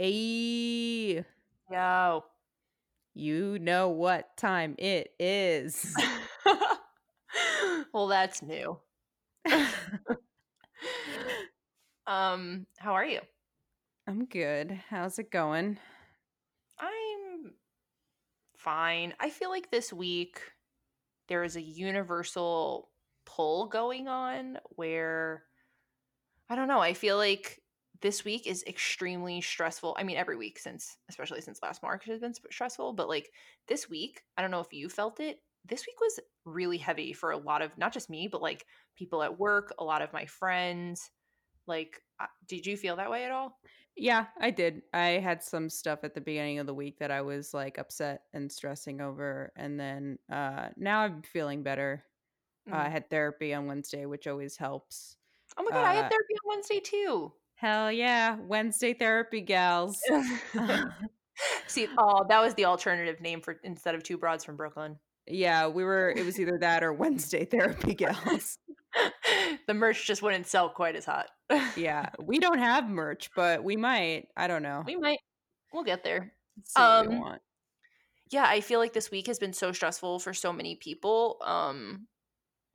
Hey, Yo. you know what time it is. well, that's new. um, how are you? I'm good. How's it going? I'm fine. I feel like this week there is a universal pull going on where I don't know, I feel like this week is extremely stressful. I mean, every week since, especially since last March, has been stressful. But like this week, I don't know if you felt it. This week was really heavy for a lot of not just me, but like people at work, a lot of my friends. Like, uh, did you feel that way at all? Yeah, I did. I had some stuff at the beginning of the week that I was like upset and stressing over. And then uh now I'm feeling better. Uh, I Mm. had therapy on Wednesday, which always helps. Oh my god, I had Uh therapy on Wednesday too. Hell yeah, Wednesday therapy gals. See, oh, that was the alternative name for instead of two broads from Brooklyn. yeah, we were it was either that or Wednesday therapy gals. the merch just wouldn't sell quite as hot. Yeah, we don't have merch, but we might. I don't know. we might. We'll get there. See what we Um, yeah, I feel like this week has been so stressful for so many people. Um,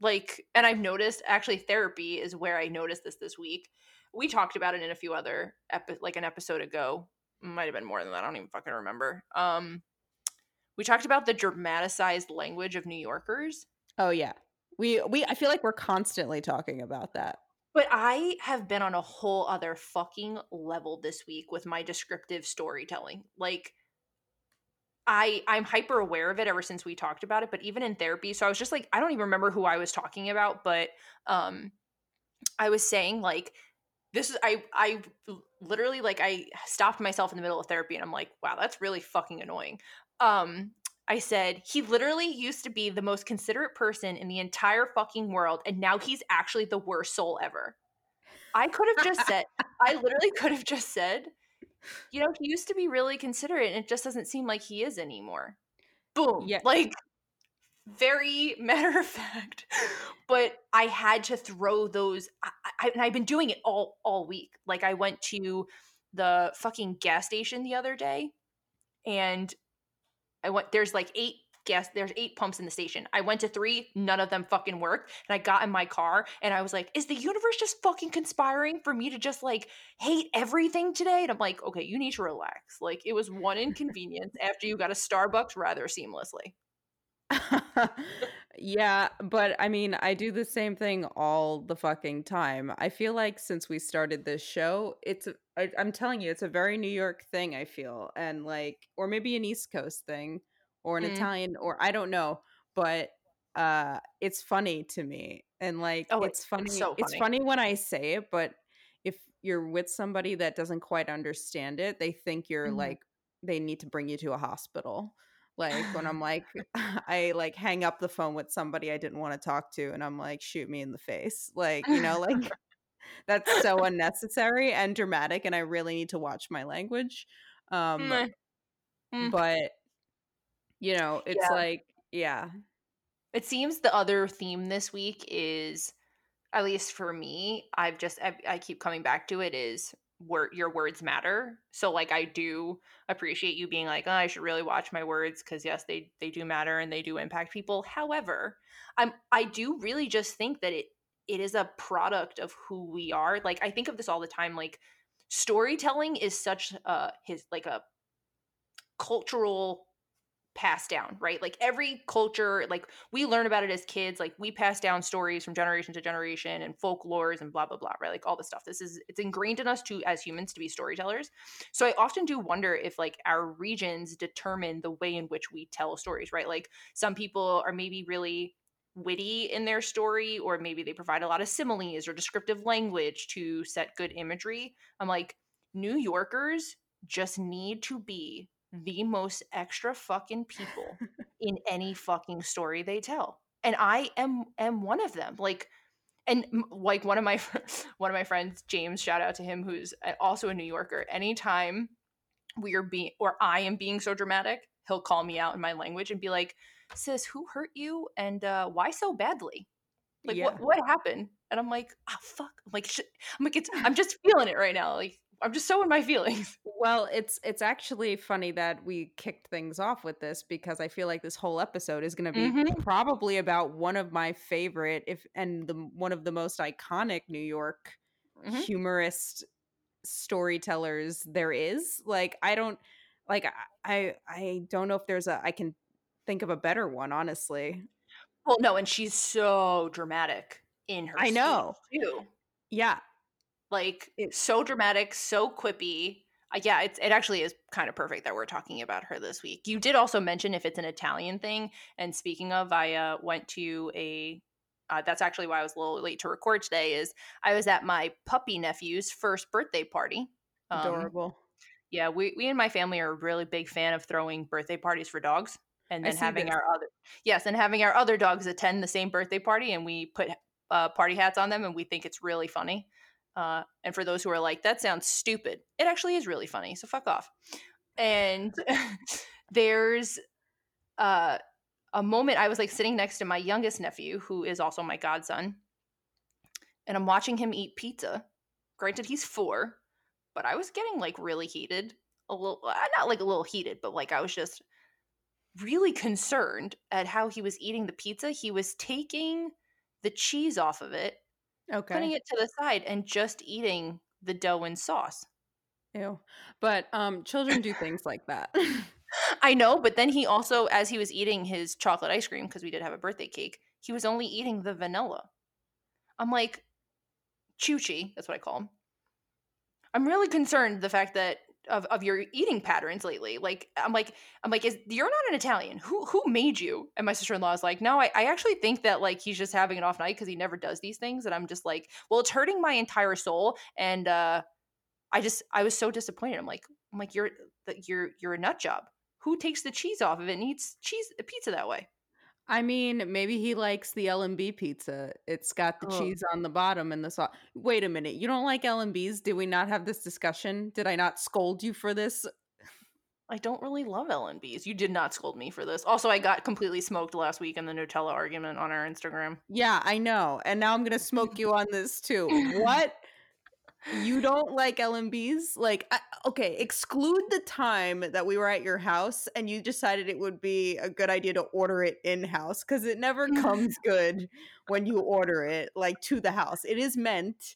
like, and I've noticed actually therapy is where I noticed this this week. We talked about it in a few other epi- like an episode ago. Might have been more than that. I don't even fucking remember. Um, we talked about the dramatized language of New Yorkers. Oh yeah. We we I feel like we're constantly talking about that. But I have been on a whole other fucking level this week with my descriptive storytelling. Like I I'm hyper aware of it ever since we talked about it, but even in therapy, so I was just like I don't even remember who I was talking about, but um I was saying like this is I I literally like I stopped myself in the middle of therapy and I'm like, wow, that's really fucking annoying. Um I said he literally used to be the most considerate person in the entire fucking world and now he's actually the worst soul ever. I could have just said I literally could have just said, you know, he used to be really considerate and it just doesn't seem like he is anymore. Boom. Yeah. Like very matter of fact. But I had to throw those I, I, and I've been doing it all all week. Like I went to the fucking gas station the other day and I went there's like eight gas there's eight pumps in the station. I went to three, none of them fucking worked. And I got in my car and I was like, is the universe just fucking conspiring for me to just like hate everything today? And I'm like, okay, you need to relax. Like it was one inconvenience after you got a Starbucks rather seamlessly. yeah, but I mean, I do the same thing all the fucking time. I feel like since we started this show, it's a, I, I'm telling you, it's a very New York thing. I feel, and like, or maybe an East Coast thing, or an Mm. Italian, or I don't know, but uh, it's funny to me, and like, Oh, it's funny. so It's funny. funny when I say it, but if you're with somebody that doesn't quite understand it, they think you're Mhm. like they need to bring you to a hospital like when i'm like i like hang up the phone with somebody i didn't want to talk to and i'm like shoot me in the face like you know like that's so unnecessary and dramatic and i really need to watch my language um. Mm. but you know it's Yeah. like yeah It seems the other theme this week is, at least for me, I've just I, I keep coming back to it is word your words matter. So like I do appreciate you being like, oh, I should really watch my words because yes, they they do matter and they do impact people. However, I'm I do really just think that it it is a product of who we are. Like I think of this all the time. Like storytelling is such a his like a cultural passed down, right? Like every culture, like we learn about it as kids, like we pass down stories from generation to generation and folklores and blah blah blah, right? Like all this stuff. This is it's ingrained in us to as humans to be storytellers. So I often do wonder if like our regions determine the way in which we tell stories, right? Like some people are maybe really witty in their story or maybe they provide a lot of similes or descriptive language to set good imagery. I'm like New Yorkers just need to be the most extra fucking people in any fucking story they tell. And I am am one of them. Like and like one of my one of my friends James shout out to him who's also a New Yorker. Anytime we are being or I am being so dramatic, he'll call me out in my language and be like, "Sis, who hurt you and uh why so badly?" Like yeah what what happened? And I'm like, "Ah, fuck." I'm like, shit. I'm like, it's I'm just feeling it right now. Like I'm just so in my feelings. Well, it's it's actually funny that we kicked things off with this because I feel like this whole episode is going to be Mhm. probably about one of my favorite if and the one of the most iconic New York Mhm. humorist storytellers there is. Like I don't like I I I don't know if there's a I can think of a better one honestly. Well, no, and she's so dramatic in her I know. too. Yeah. Like It so dramatic, so quippy. Uh, yeah, it's it actually is kind of perfect that we're talking about her this week. You did also mention if it's an Italian thing. And speaking of, I uh, went to a. Uh, that's actually why I was a little late to record today. Is I was at my puppy nephew's first birthday party. Um, adorable. yeah, we we and my family are a really big fan of throwing birthday parties for dogs, and then having this. our other yes, and having our other dogs attend the same birthday party, and we put uh, party hats on them, and we think it's really funny. Uh, and for those who are like, that sounds stupid, it actually is really funny. So fuck off. And there's uh, a moment I was like sitting next to my youngest nephew, who is also my godson, and I'm watching him eat pizza. Granted, he's four, but I was getting like really heated. A little, uh, not like a little heated, but like I was just really concerned at how he was eating the pizza. He was taking the cheese off of it, Okay. putting it to the side, and just eating the dough and sauce. Ew. But um children do things like that. I know, but then he also, as he was eating his chocolate ice cream, because we did have a birthday cake, he was only eating the vanilla. I'm like, Chuchi, that's what I call him. I'm really concerned the fact that of, of your eating patterns lately. Like, I'm like, I'm like, is you're not an Italian. Who who made you? And my sister in law is like, no, I, I actually think that like he's just having an off night because he never does these things. And I'm just like, well, it's hurting my entire soul. And uh I just I was so disappointed. I'm like, I'm like, you're you're you're a nut job. Who takes the cheese off of it and eats cheese pizza that way? I mean, maybe he likes the L&B pizza. It's got the Ugh. cheese on the bottom and the sauce. Wait a minute. You don't like L&Bs? Did we not have this discussion? Did I not scold you for this? I don't really love L&Bs. You did not scold me for this. Also, I got completely smoked last week in the Nutella argument on our Instagram. Yeah, I know. And now I'm going to smoke you on this too. What? You don't like L&Bs? Like I, okay, exclude the time that we were at your house and you decided it would be a good idea to order it in-house cuz it never comes good when you order it like to the house. It is meant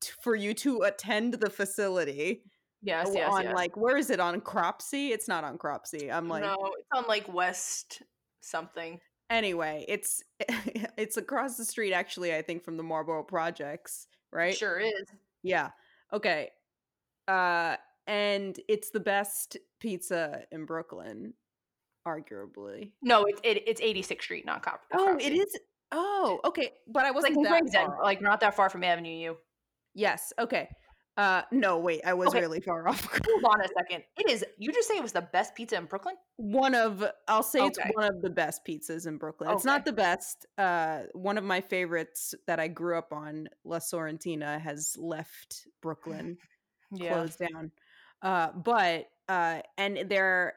t- for you to attend the facility Yes, uh, yes, on yes. like where is it on Cropsey? It's not on Cropsey. I'm like no, it's on like West something. anyway, it's it's across the street actually I think from the Marlboro Projects, right? Sure is. Yeah. Okay. Uh and it's the best pizza in Brooklyn arguably. No, it's it, it's 86th Street, not Cop. Oh, it is Oh, okay. But I like wasn't in that far. like not that far from Avenue U. Yes. Okay. Uh no, wait. I was Okay. really far off. Hold on a second. It is. You just say it was the best pizza in Brooklyn? one of I'll say it's one of the best pizzas in Brooklyn. It's not the best. Uh one of my favorites that I grew up on, La Sorrentina, has left Brooklyn, Yeah. closed down. Uh but uh and they're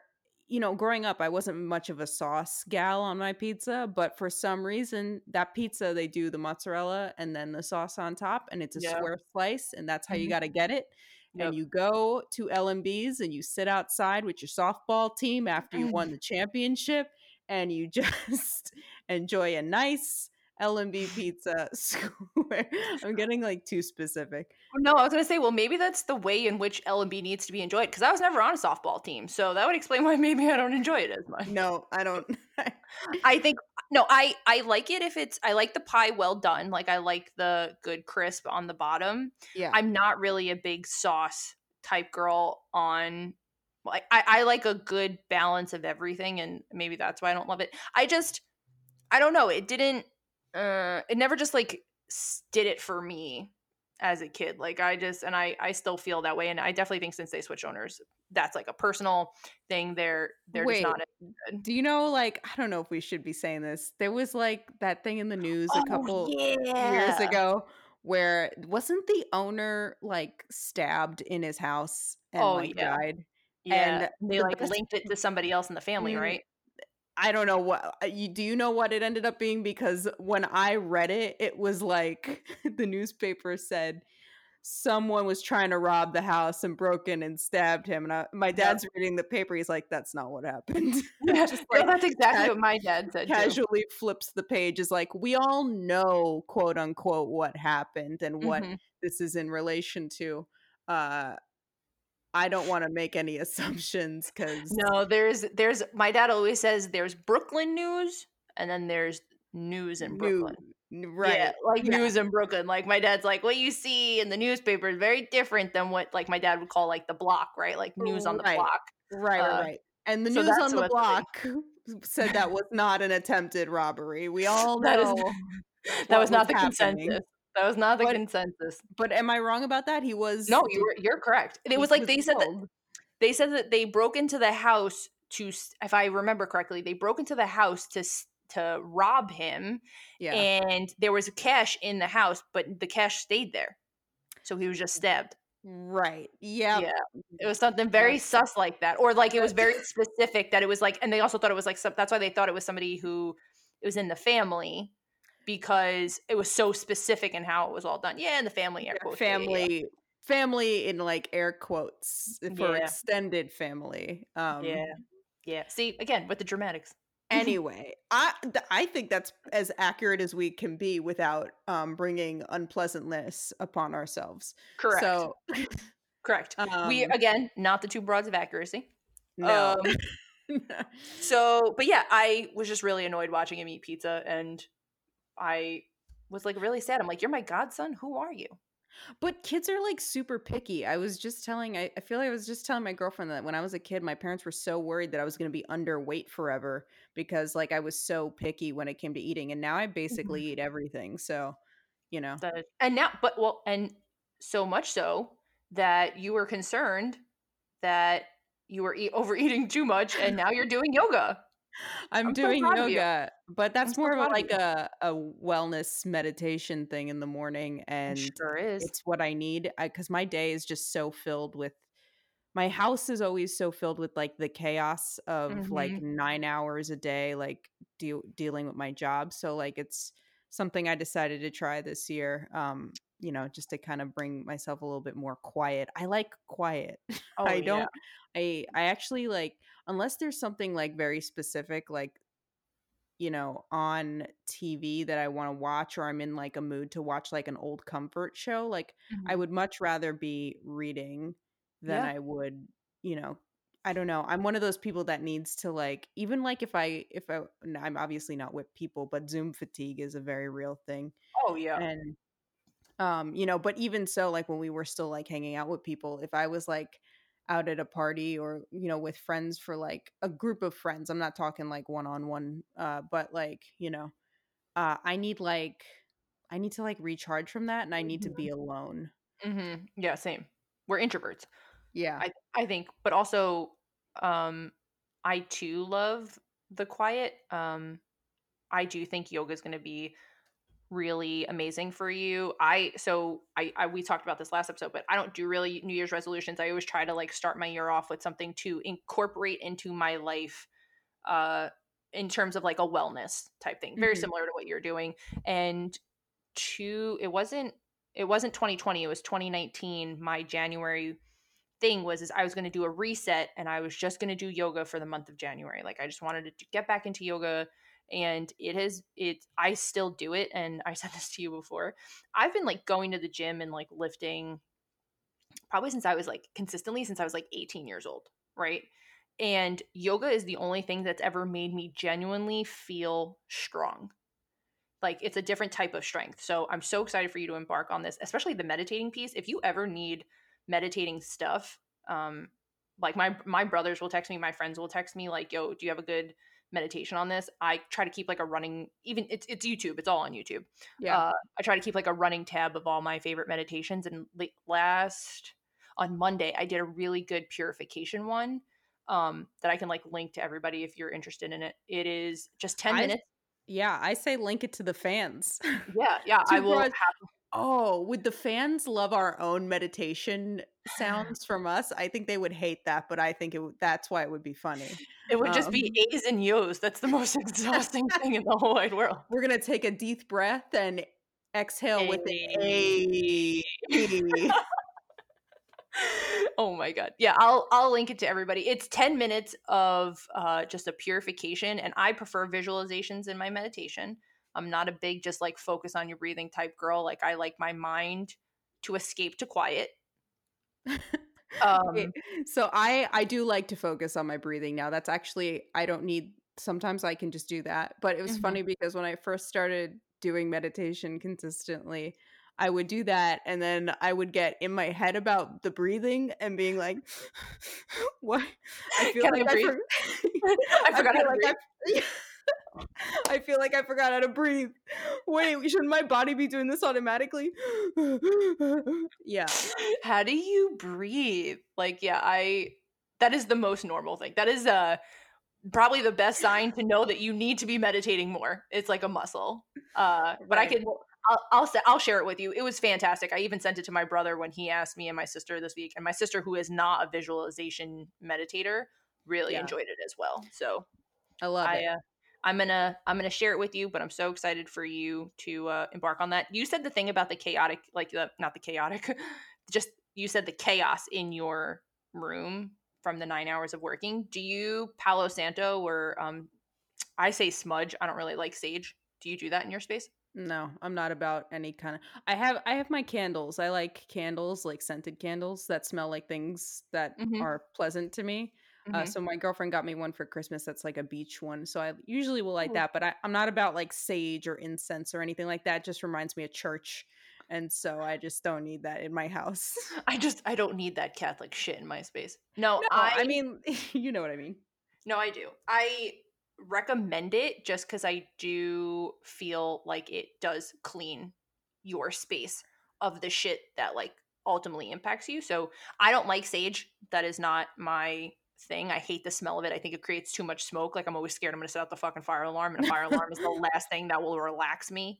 you know, growing up I wasn't much of a sauce gal on my pizza, but for some reason that pizza they do the mozzarella and then the sauce on top and it's a Yeah. square slice and that's how you Mhm. got to get it Yep. and you go to L&Bs and you sit outside with your softball team after you won the championship and you just enjoy a nice L&B pizza square. I'm getting like too specific. Oh, no, I was gonna say, well, maybe that's the way in which L&B needs to be enjoyed. Because I was never on a softball team, so that would explain why maybe I don't enjoy it as much. No, I don't. I think no, I I like it if it's I like the pie well done. Like I like the good crisp on the bottom. yeah. I'm not really a big sauce type girl on like I, I like a good balance of everything and maybe that's why I don't love it. I just I don't know, it didn't uh it never just like did it for me as a kid. Like I just and I I still feel that way and I definitely think since they switched owners that's like a personal thing they're they're Wait, just not as do you know, like, I don't know if we should be saying this. There was like that thing in the news a couple years ago where wasn't the owner like stabbed in his house and Oh, like yeah. died? Yeah. And they the like linked it to somebody else in the family, Mm, right? I don't know what uh, you do you know what it ended up being because when I read it it was like the newspaper said someone was trying to rob the house and broke in and stabbed him. And I, my dad's Yep. reading the paper. He's like, "That's not what happened." Yeah, Just no, that's exactly ca- what my dad said too. casually flips the page. Is like, we all know, quote unquote, what happened and what Mhm. this is in relation to. Uh, I don't want to make any assumptions because No, there's there's my dad always says there's Brooklyn news and then there's news in Brooklyn. right? Yeah, like Yeah. news in Brooklyn. Like my dad's like, what you see in the newspaper is very different than what like my dad would call like the block, right? Like news on the Right. block. Right, Uh, right, right. And the so news on the block said that was not an attempted robbery. We all That is- That was not the happening. consensus. That was not the But- consensus. But am I wrong about that? He was No, you were you're correct. It was like they said that they said that they broke into the house to if I remember correctly, they broke into the house to to rob him Yeah. and there was cash in the house, but the cash stayed there. So he was just stabbed. right. Yeah. Yeah. It was something very That's- sus like that, or like it was very specific that it was like, and they also thought it was like some, that's why they thought it was somebody who it was in the family because it was so specific in how it was all done. Yeah, and the family, air quotes, yeah, yeah, yeah. family family in like air quotes for Yeah. extended family. Um Yeah, yeah. See again with the dramatics. anyway, I th- I think that's as accurate as we can be without um bringing unpleasantness upon ourselves. Correct. So correct. we um, again not the two broads of accuracy. no. Um, So, but yeah, I was just really annoyed watching him eat pizza, and I was like really sad. I'm like, "You're my godson. Who are you?" But kids are like super picky. I was just telling, I, I feel like I was just telling my girlfriend that when I was a kid, my parents were so worried that I was going to be underweight forever because like I was so picky when it came to eating. And now I basically mm-hmm. eat everything. So, you know, and now, but well, and so much so that you were concerned that you were eat, overeating too much, and now you're doing yoga. I'm, I'm doing you. yoga, but that's so more of of like a, a wellness meditation thing in the morning. And sure is. it's what I need because my day is just so filled with my house is always so filled with like the chaos of like Mm-hmm. nine hours a day, like deal dealing with my job. So like it's something I decided to try this year. Um, you know, just to kind of bring myself a little bit more quiet. I like quiet. Oh, I don't I I actually like unless there's something like very specific like you know on TV that I want to watch or I'm in like a mood to watch like an old comfort show like I Mhm. would much rather be reading than Yeah. I would you know I don't know I'm one of those people that needs to like even like if I if I, I'm obviously not with people but zoom fatigue is a very real thing Oh yeah. and um you know but even so like when we were still like hanging out with people if i was like out at a party or you know with friends for like a group of friends i'm not talking like one-on-one uh but like you know uh i need like i need to like recharge from that and i need to be alone hmm Yeah, same. We're introverts. yeah I I think, but also, um, I too love the quiet. Um, I do think yoga is going to be really amazing for you. I so I, I we talked about this last episode, but I don't do really New Year's resolutions. I always try to like start my year off with something to incorporate into my life, uh, in terms of like a wellness type thing, very Mhm. similar to what you're doing. And to it wasn't it wasn't 2020, it was 2019. My January thing was is I was going to do a reset and I was just going to do yoga for the month of January. Like I just wanted to get back into yoga and it has it I still do it and I said this to you before. I've been like going to the gym and like lifting probably since I was like consistently since I was like 18 years old, right? And yoga is the only thing that's ever made me genuinely feel strong. Like it's a different type of strength. So I'm so excited for you to embark on this, especially the meditating piece. If you ever need meditating stuff, um, like my my brothers will text me, my friends will text me, like, "Yo, do you have a good meditation on this?" I try to keep like a running, even it's it's YouTube, it's all on YouTube. yeah Uh, I try to keep like a running tab of all my favorite meditations. And la- last on Monday, I did a really good purification one um, that I can like link to everybody if you're interested in it. It is just ten I- minutes. yeah i say link it to the fans Yeah, yeah. I will. Have, oh would the fans love our own meditation sounds from us i think they would hate that but i think it that's why it would be funny it would just be Um, A's and Yo's. That's the most exhausting thing in the whole wide world. we're gonna take a deep breath and Exhale with an A. oh my god. Yeah, I'll I'll link it to everybody. It's 10 minutes of uh just a purification and I prefer visualizations in my meditation. I'm not a big just like focus on your breathing type girl. Like I like my mind to escape to quiet. um so I I do like to focus on my breathing now. That's actually I don't need sometimes I can just do that. But it was mm-hmm. funny because when I first started doing meditation consistently, I would do that and then I would get in my head about the breathing and being like, what? I feel Can like I, I, for- I forgot I how to like breathe. I feel like I forgot how to breathe. Wait, shouldn't my body be doing this automatically? yeah. How do you breathe? Like, yeah, I that is the most normal thing. That is uh probably the best sign to know that you need to be meditating more. It's like a muscle. Uh but right. I can I'll, I'll I'll share it with you. It was fantastic. I even sent it to my brother when he asked me and my sister this week, and my sister, who is not a visualization meditator, really yeah. enjoyed it as well. So I love I, it. Uh, I'm gonna I'm gonna share it with you, but I'm so excited for you to uh, embark on that. You said the thing about the chaotic, like the not the chaotic, just you said the chaos in your room from the nine hours of working. Do you Palo Santo or um, I say smudge? I don't really like sage. Do you do that in your space? No, I'm not about any kind of I have I have my candles. I like candles, like scented candles that smell like things that mm-hmm. are pleasant to me. Uh, mm-hmm. Uh, so my girlfriend got me one for Christmas that's like a beach one. So I usually will like that, but I, I'm not about like sage or incense or anything like that. It just reminds me of church. And so I just don't need that in my house. I just I don't need that Catholic shit in my space. No, no I I mean you know what I mean. No, I do. I recommend it just because I do feel like it does clean your space of the shit that like ultimately impacts you. So I don't like sage. That is not my thing. I hate the smell of it. I think it creates too much smoke. Like I'm always scared I'm gonna set off the fucking fire alarm, and a fire alarm is the last thing that will relax me.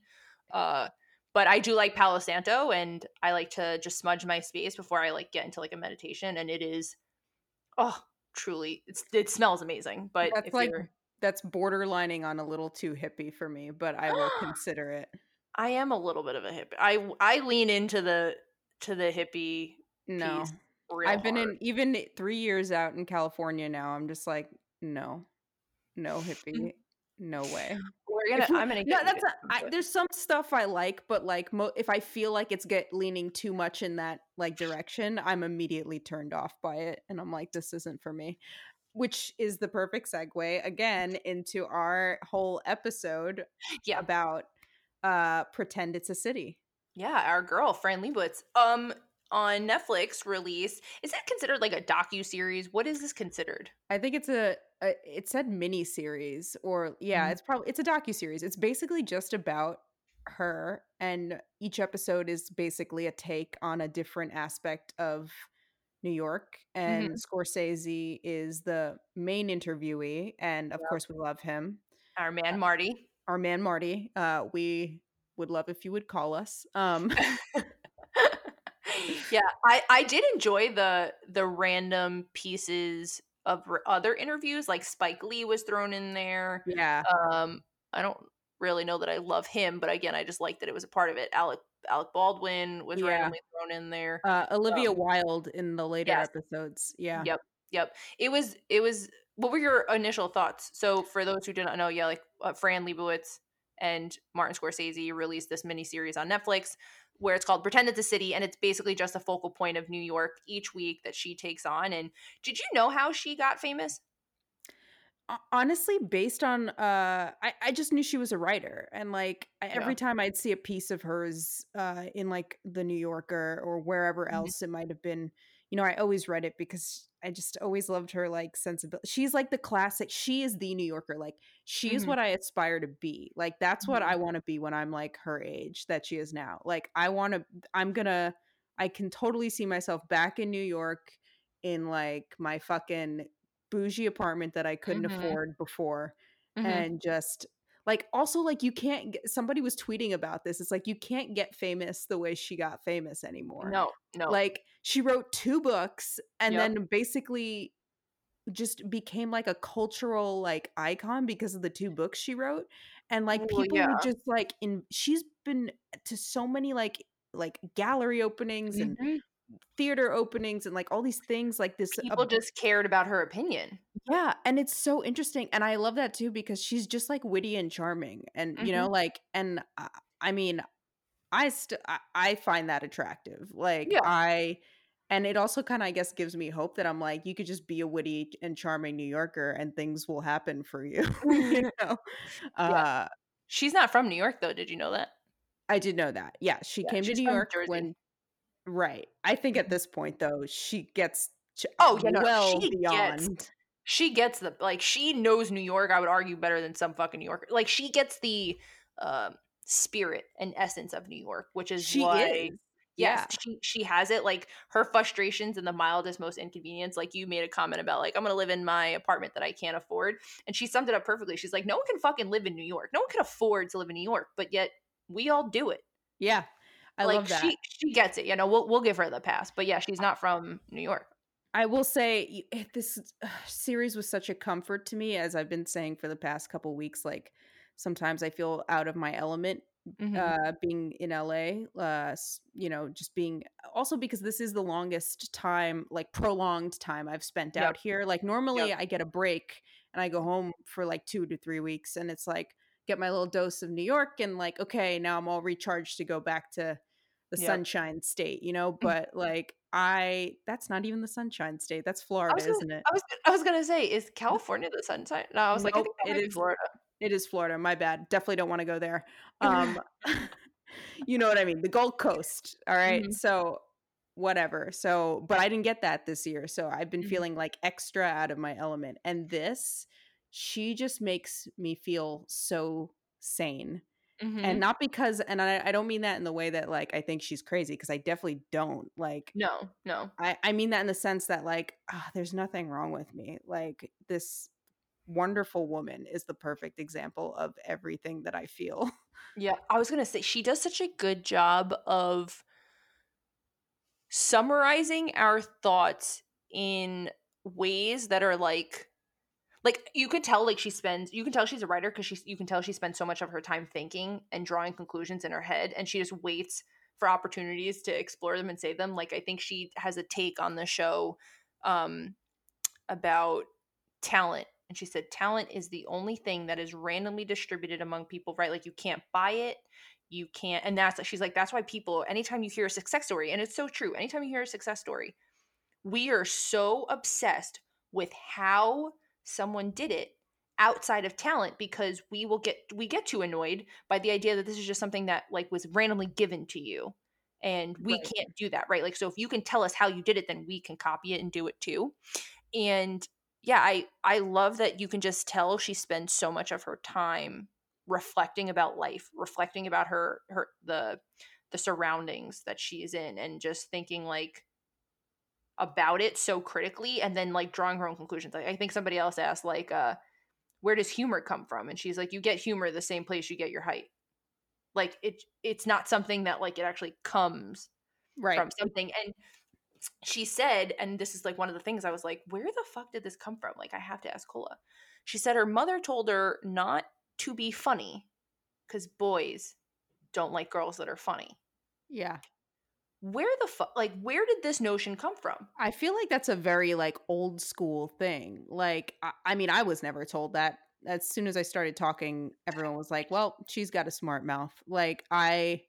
Uh but I do like Palo Santo and I like to just smudge my space before I like get into like a meditation and it is oh truly it's it smells amazing. But That's if like you're that's borderlining on a little too hippie for me, but I will consider it. I am a little bit of a hippie. I I lean into the to the hippie. No, I've been hard. in even three years out in California now. I'm just like, no, no hippie, no way. We're gonna. I'm gonna. no, that's. A, I, there's some stuff I like, but like, mo- if I feel like it's get leaning too much in that like direction, I'm immediately turned off by it, and I'm like, this isn't for me which is the perfect segue again into our whole episode yeah. about uh pretend it's a city yeah our girl fran lebowitz um on netflix release is it considered like a docu-series what is this considered i think it's a, a it said mini series or yeah mm-hmm. it's probably it's a docu-series it's basically just about her and each episode is basically a take on a different aspect of New York, and mm-hmm. Scorsese is the main interviewee, and of yep. course we love him. Our man Marty. Our man Marty. Uh, we would love if you would call us. Um, yeah, I I did enjoy the the random pieces of other interviews, like Spike Lee was thrown in there. Yeah. Um, I don't really know that I love him, but again, I just like that it was a part of it. Alec Alec Baldwin was yeah. randomly thrown in there. Uh, Olivia um, Wilde in the later yes. episodes. Yeah. Yep. Yep. It was. It was. What were your initial thoughts? So, for those who do not know, yeah, like uh, Fran Lebowitz and Martin Scorsese released this mini series on Netflix where it's called Pretend It's a City, and it's basically just a focal point of New York each week that she takes on. And did you know how she got famous? honestly based on uh I, I just knew she was a writer and like I, yeah. every time i'd see a piece of hers uh in like the new yorker or wherever mm-hmm. else it might have been you know i always read it because i just always loved her like sensibility she's like the classic she is the new yorker like she is mm-hmm. what i aspire to be like that's mm-hmm. what i want to be when i'm like her age that she is now like i want to i'm gonna i can totally see myself back in new york in like my fucking bougie apartment that I couldn't mm-hmm. afford before mm-hmm. and just like also like you can't get somebody was tweeting about this it's like you can't get famous the way she got famous anymore no no like she wrote two books and yep. then basically just became like a cultural like icon because of the two books she wrote and like Well, people yeah. would just like in she's been to so many like like gallery openings and Mhm. Theater openings and like all these things like this People uh, just cared about her opinion. yeah and it's so interesting and i love that too because she's just like witty and charming and you Mhm. know like and i, I mean i st- I, I find that attractive like Yeah. i and it also kind of i guess gives me hope that i'm like you could just be a witty and charming new yorker and things will happen for you you know Yeah. uh She's not from New York though, did you know that? i did know that yeah she Yeah, came to new york Jersey. when right i think at this point though she gets ch- Oh, yeah, no, well she gets She gets the like she knows New York, I would argue better than some fucking New Yorker. Like she gets the um spirit and essence of New York, which is she why is yes, yeah she she has it like her frustrations and the mildest most inconvenience. Like you made a comment about like I'm going to live in my apartment that I can't afford, and she summed it up perfectly. She's like no one can fucking live in New York. No one can afford to live in New York, but yet we all do it. yeah i like love that she she gets it. You know, we'll we'll give her the pass. But yeah, she's not from New York. I will say this uh, series was such a comfort to me, as I've been saying for the past couple weeks. Like sometimes I feel out of my element Mhm. uh, being in LA. Uh, you know, just being also because this is the longest time, like prolonged time I've spent Yep. out here. Like normally Yep. I get a break and I go home for like two to three weeks, and it's like get my little dose of New York, and like okay, now I'm all recharged to go back to the Yep. sunshine state, you know. Mm. But like I, that's not even the sunshine state. That's Florida, gonna, isn't it? I was I was gonna say, is California the sunshine? No, I was like, I Nope, think that it is. Florida. It is Florida. My bad. Definitely don't want to go there. Um, you know what I mean? The Gold Coast. All right. Mhm. So whatever. So, but I didn't get that this year. So I've been Mhm. feeling like extra out of my element. And this, she just makes me feel so sane. And Mhm. not because, and I, I don't mean that in the way that like I think she's crazy, because I definitely don't. Like, No, no. I, I mean that in the sense that like ah, there's nothing wrong with me. Like this wonderful woman is the perfect example of everything that I feel. Yeah, I was gonna say she does such a good job of summarizing our thoughts in ways that are like like you could tell like she spends you can tell she's a writer because she's you can tell she spends so much of her time thinking and drawing conclusions in her head and she just waits for opportunities to explore them and say them. Like i think she has a take on the show um about talent and she said talent is the only thing that is randomly distributed among people right? Like you can't buy it you can't and that's she's like that's why people anytime you hear a success story and it's so true anytime you hear a success story we are so obsessed with how someone did it outside of talent because we will get we get too annoyed by the idea that this is just something that like was randomly given to you. And we Right. can't do that right? Like so if you can tell us how you did it then we can copy it and do it too. And yeah i i love that you can just tell she spends so much of her time reflecting about life reflecting about her her the the surroundings that she is in and just thinking like about it so critically and then like drawing her own conclusions. Like i think somebody else asked like uh where does humor come from? And she's like you get humor the same place you get your height. Like it it's not something that like it actually comes Right. from something. And she said and this is like one of the things i was like where the fuck did this come from? Like i have to ask kola. She said her mother told her not to be funny because boys don't like girls that are funny. Yeah. Where the fuck like where did this notion come from I feel like that's a very like old school thing. Like I, I mean, I was never told that. As soon as I started talking, everyone was like, "Well, she's got a smart mouth." Like I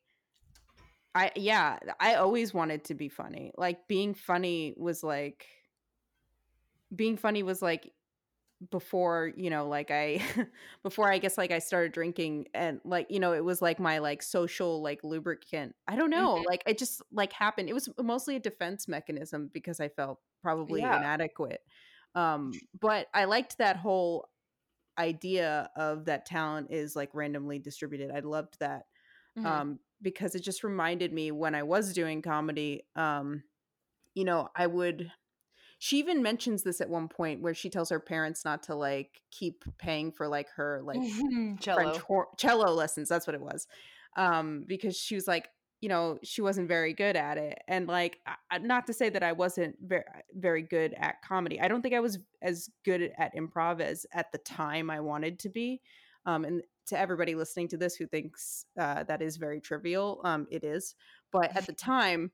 I yeah, I always wanted to be funny. Like being funny was like being funny was like before you know like i before i guess like i started drinking and like you know it was like my like social like lubricant i don't know Mhm. like it just like happened it was mostly a defense mechanism because i felt probably Yeah. inadequate um but i liked that whole idea of that talent is like randomly distributed i loved that Mhm. um because it just reminded me when i was doing comedy um you know i would she even mentions this at one point where she tells her parents not to like keep paying for like her like cello French hor- cello lessons. That's what it was. Um, because she was like, you know, she wasn't very good at it. And like, I, not to say that I wasn't very, very good at comedy. I don't think I was as good at improv as at the time I wanted to be. Um, and to everybody listening to this who thinks uh, that is very trivial, um, it is. But at the time,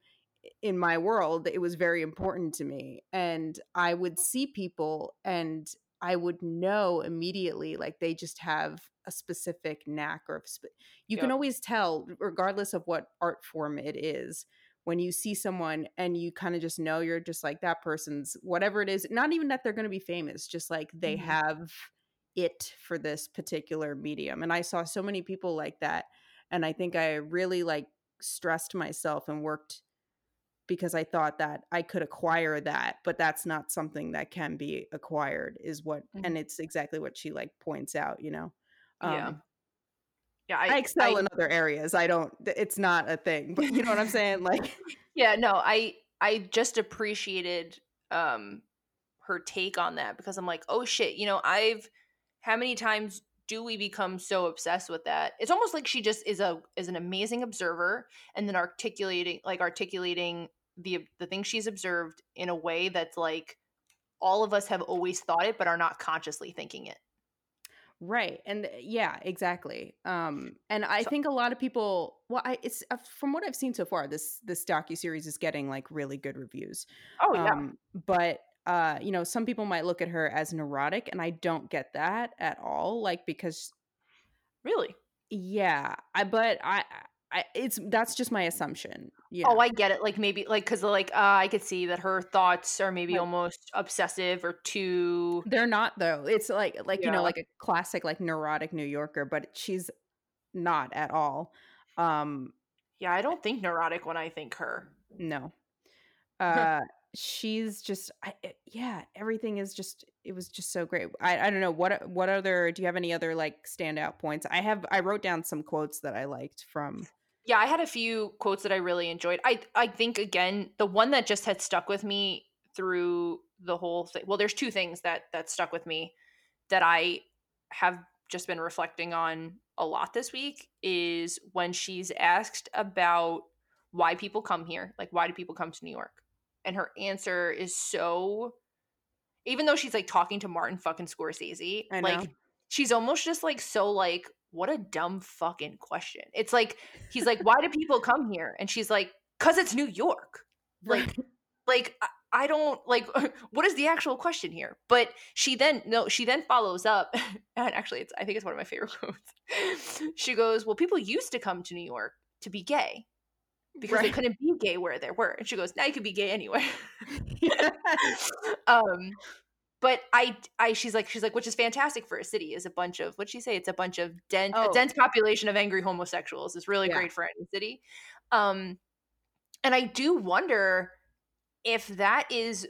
in my world, it was very important to me. And I would see people and I would know immediately, like they just have a specific knack or sp- you yep. can always tell, regardless of what art form it is, when you see someone and you kind of just know you're just like that person's whatever it is, not even that they're going to be famous, just like they mm-hmm. have it for this particular medium. And I saw so many people like that. And I think I really like stressed myself and worked because I thought that I could acquire that, but that's not something that can be acquired is what mm-hmm. and it's exactly what she like points out, you know. Um, yeah. Yeah, I, I excel I, in other areas. I don't it's not a thing, but you know what I'm saying? Like Yeah, no, I I just appreciated um her take on that because I'm like, "Oh shit, you know, I've how many times do we become so obsessed with that it's almost like she just is a is an amazing observer and then articulating like articulating the the things she's observed in a way that's like all of us have always thought it but are not consciously thinking it. Right and yeah exactly um and i so, think a lot of people well i it's uh, from what i've seen so far this this docu series is getting like really good reviews oh yeah. um, but uh you know some people might look at her as neurotic and i don't get that at all like because really? Yeah i but i I, it's that's just my assumption. Yeah. Oh, I get it. Like maybe like because like uh, I could see that her thoughts are maybe almost obsessive or too. They're not though. It's like like yeah. you know like a classic like neurotic New Yorker, but she's not at all. Um Yeah, I don't think neurotic when I think her. No. Uh she's just I, eh, yeah everything is just it was just so great I, I don't know what what other do you have any other like standout points i have i wrote down some quotes that i liked from yeah i had a few quotes that i really enjoyed. I i think again the one that just had stuck with me through the whole thing well there's two things that that stuck with me that i have just been reflecting on a lot this week is when she's asked about why people come here like why do people come to new york? And her answer is so even though she's like talking to Martin fucking Scorsese, like she's almost just like so like what a dumb fucking question. It's like he's like why do people come here? And she's like cuz it's New York. Like like I don't like what is the actual question here? But she then no, she then follows up and actually it's I think it's one of my favorite quotes. she goes, "Well, people used to come to New York to be gay because right. they couldn't be gay where they were. And she goes, now you can be gay anywhere. um, but I, I, she's like, she's like, which is fantastic for a city is a bunch of, what'd she say? It's a bunch of dense, oh. a dense population of angry homosexuals is really yeah. great for any city. Um, and I do wonder if that is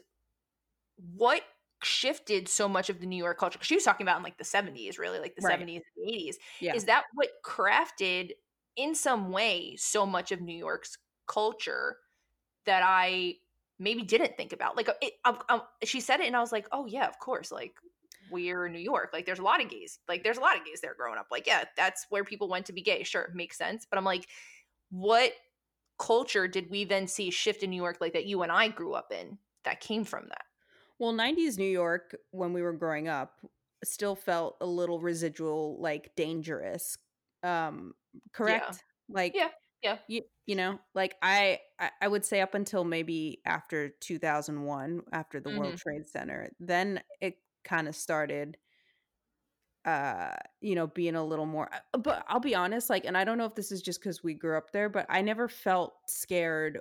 what shifted so much of the New York culture. She was talking about in like the 70s, really like the right. 70s and 80s. Yeah. Is that what crafted in some way so much of New York's culture that I maybe didn't think about. Like uh, it, um, um, she said it, and I was like, oh yeah, of course. Like we're in New York. Like there's a lot of gays. Like there's a lot of gays there growing up. Like yeah, that's where people went to be gay. Sure, makes sense. But I'm like, what culture did we then see shift in New York like that you and I grew up in that came from that? Well, 90s New York when we were growing up still felt a little residual like dangerous um correct? Yeah. Like yeah, yeah. You, you know, like I, I, would say up until maybe after 2001, after the mm-hmm. World Trade Center, then it kind of started uh you know being a little more uh, but i'll be honest like and i don't know if this is just because we grew up there but i never felt scared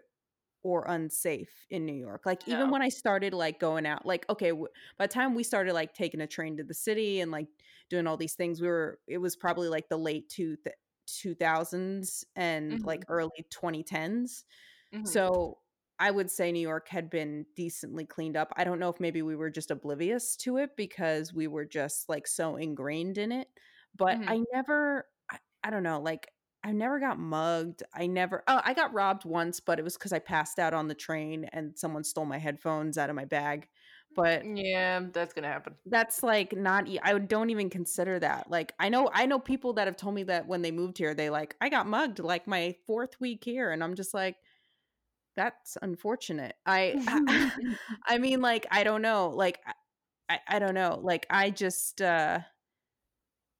or unsafe in new york like even when i started like going out like okay w- by the time we started like taking a train to the city and like doing all these things we were it was probably like the late two th- 2000s and mm-hmm. like early 2010s. Mm-hmm. So I would say New York had been decently cleaned up. I don't know if maybe we were just oblivious to it because we were just like so ingrained in it. But mm-hmm. I never, I, I, don't know, like I never got mugged. I never, oh, I got robbed once, but it was because I passed out on the train and someone stole my headphones out of my bag. But Yeah, that's gonna happen. that's like not i don't even consider that. Like I know I know people that have told me that when they moved here they like I got mugged like my fourth week here and I'm just like that's unfortunate. I I, mean like I don't know. Like I, I I don't know. Like I just uh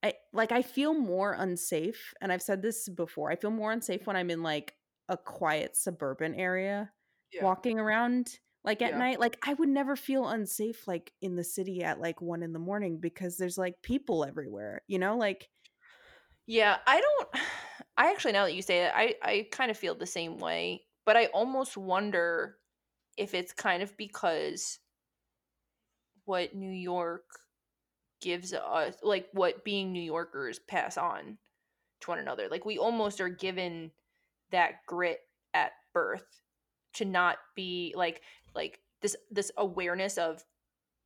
I like I feel more unsafe and I've said this before. I feel more unsafe when I'm in like a quiet suburban area Yeah. walking around like at Yeah. night. Like I would never feel unsafe like in the city at like one in the morning because there's like people everywhere, you know? Like Yeah, I don't I actually now that you say it, I I kind of feel the same way, but I almost wonder if it's kind of because what New York gives us like what being New Yorkers pass on to one another. Like we almost are given that grit at birth to not be like like this this awareness of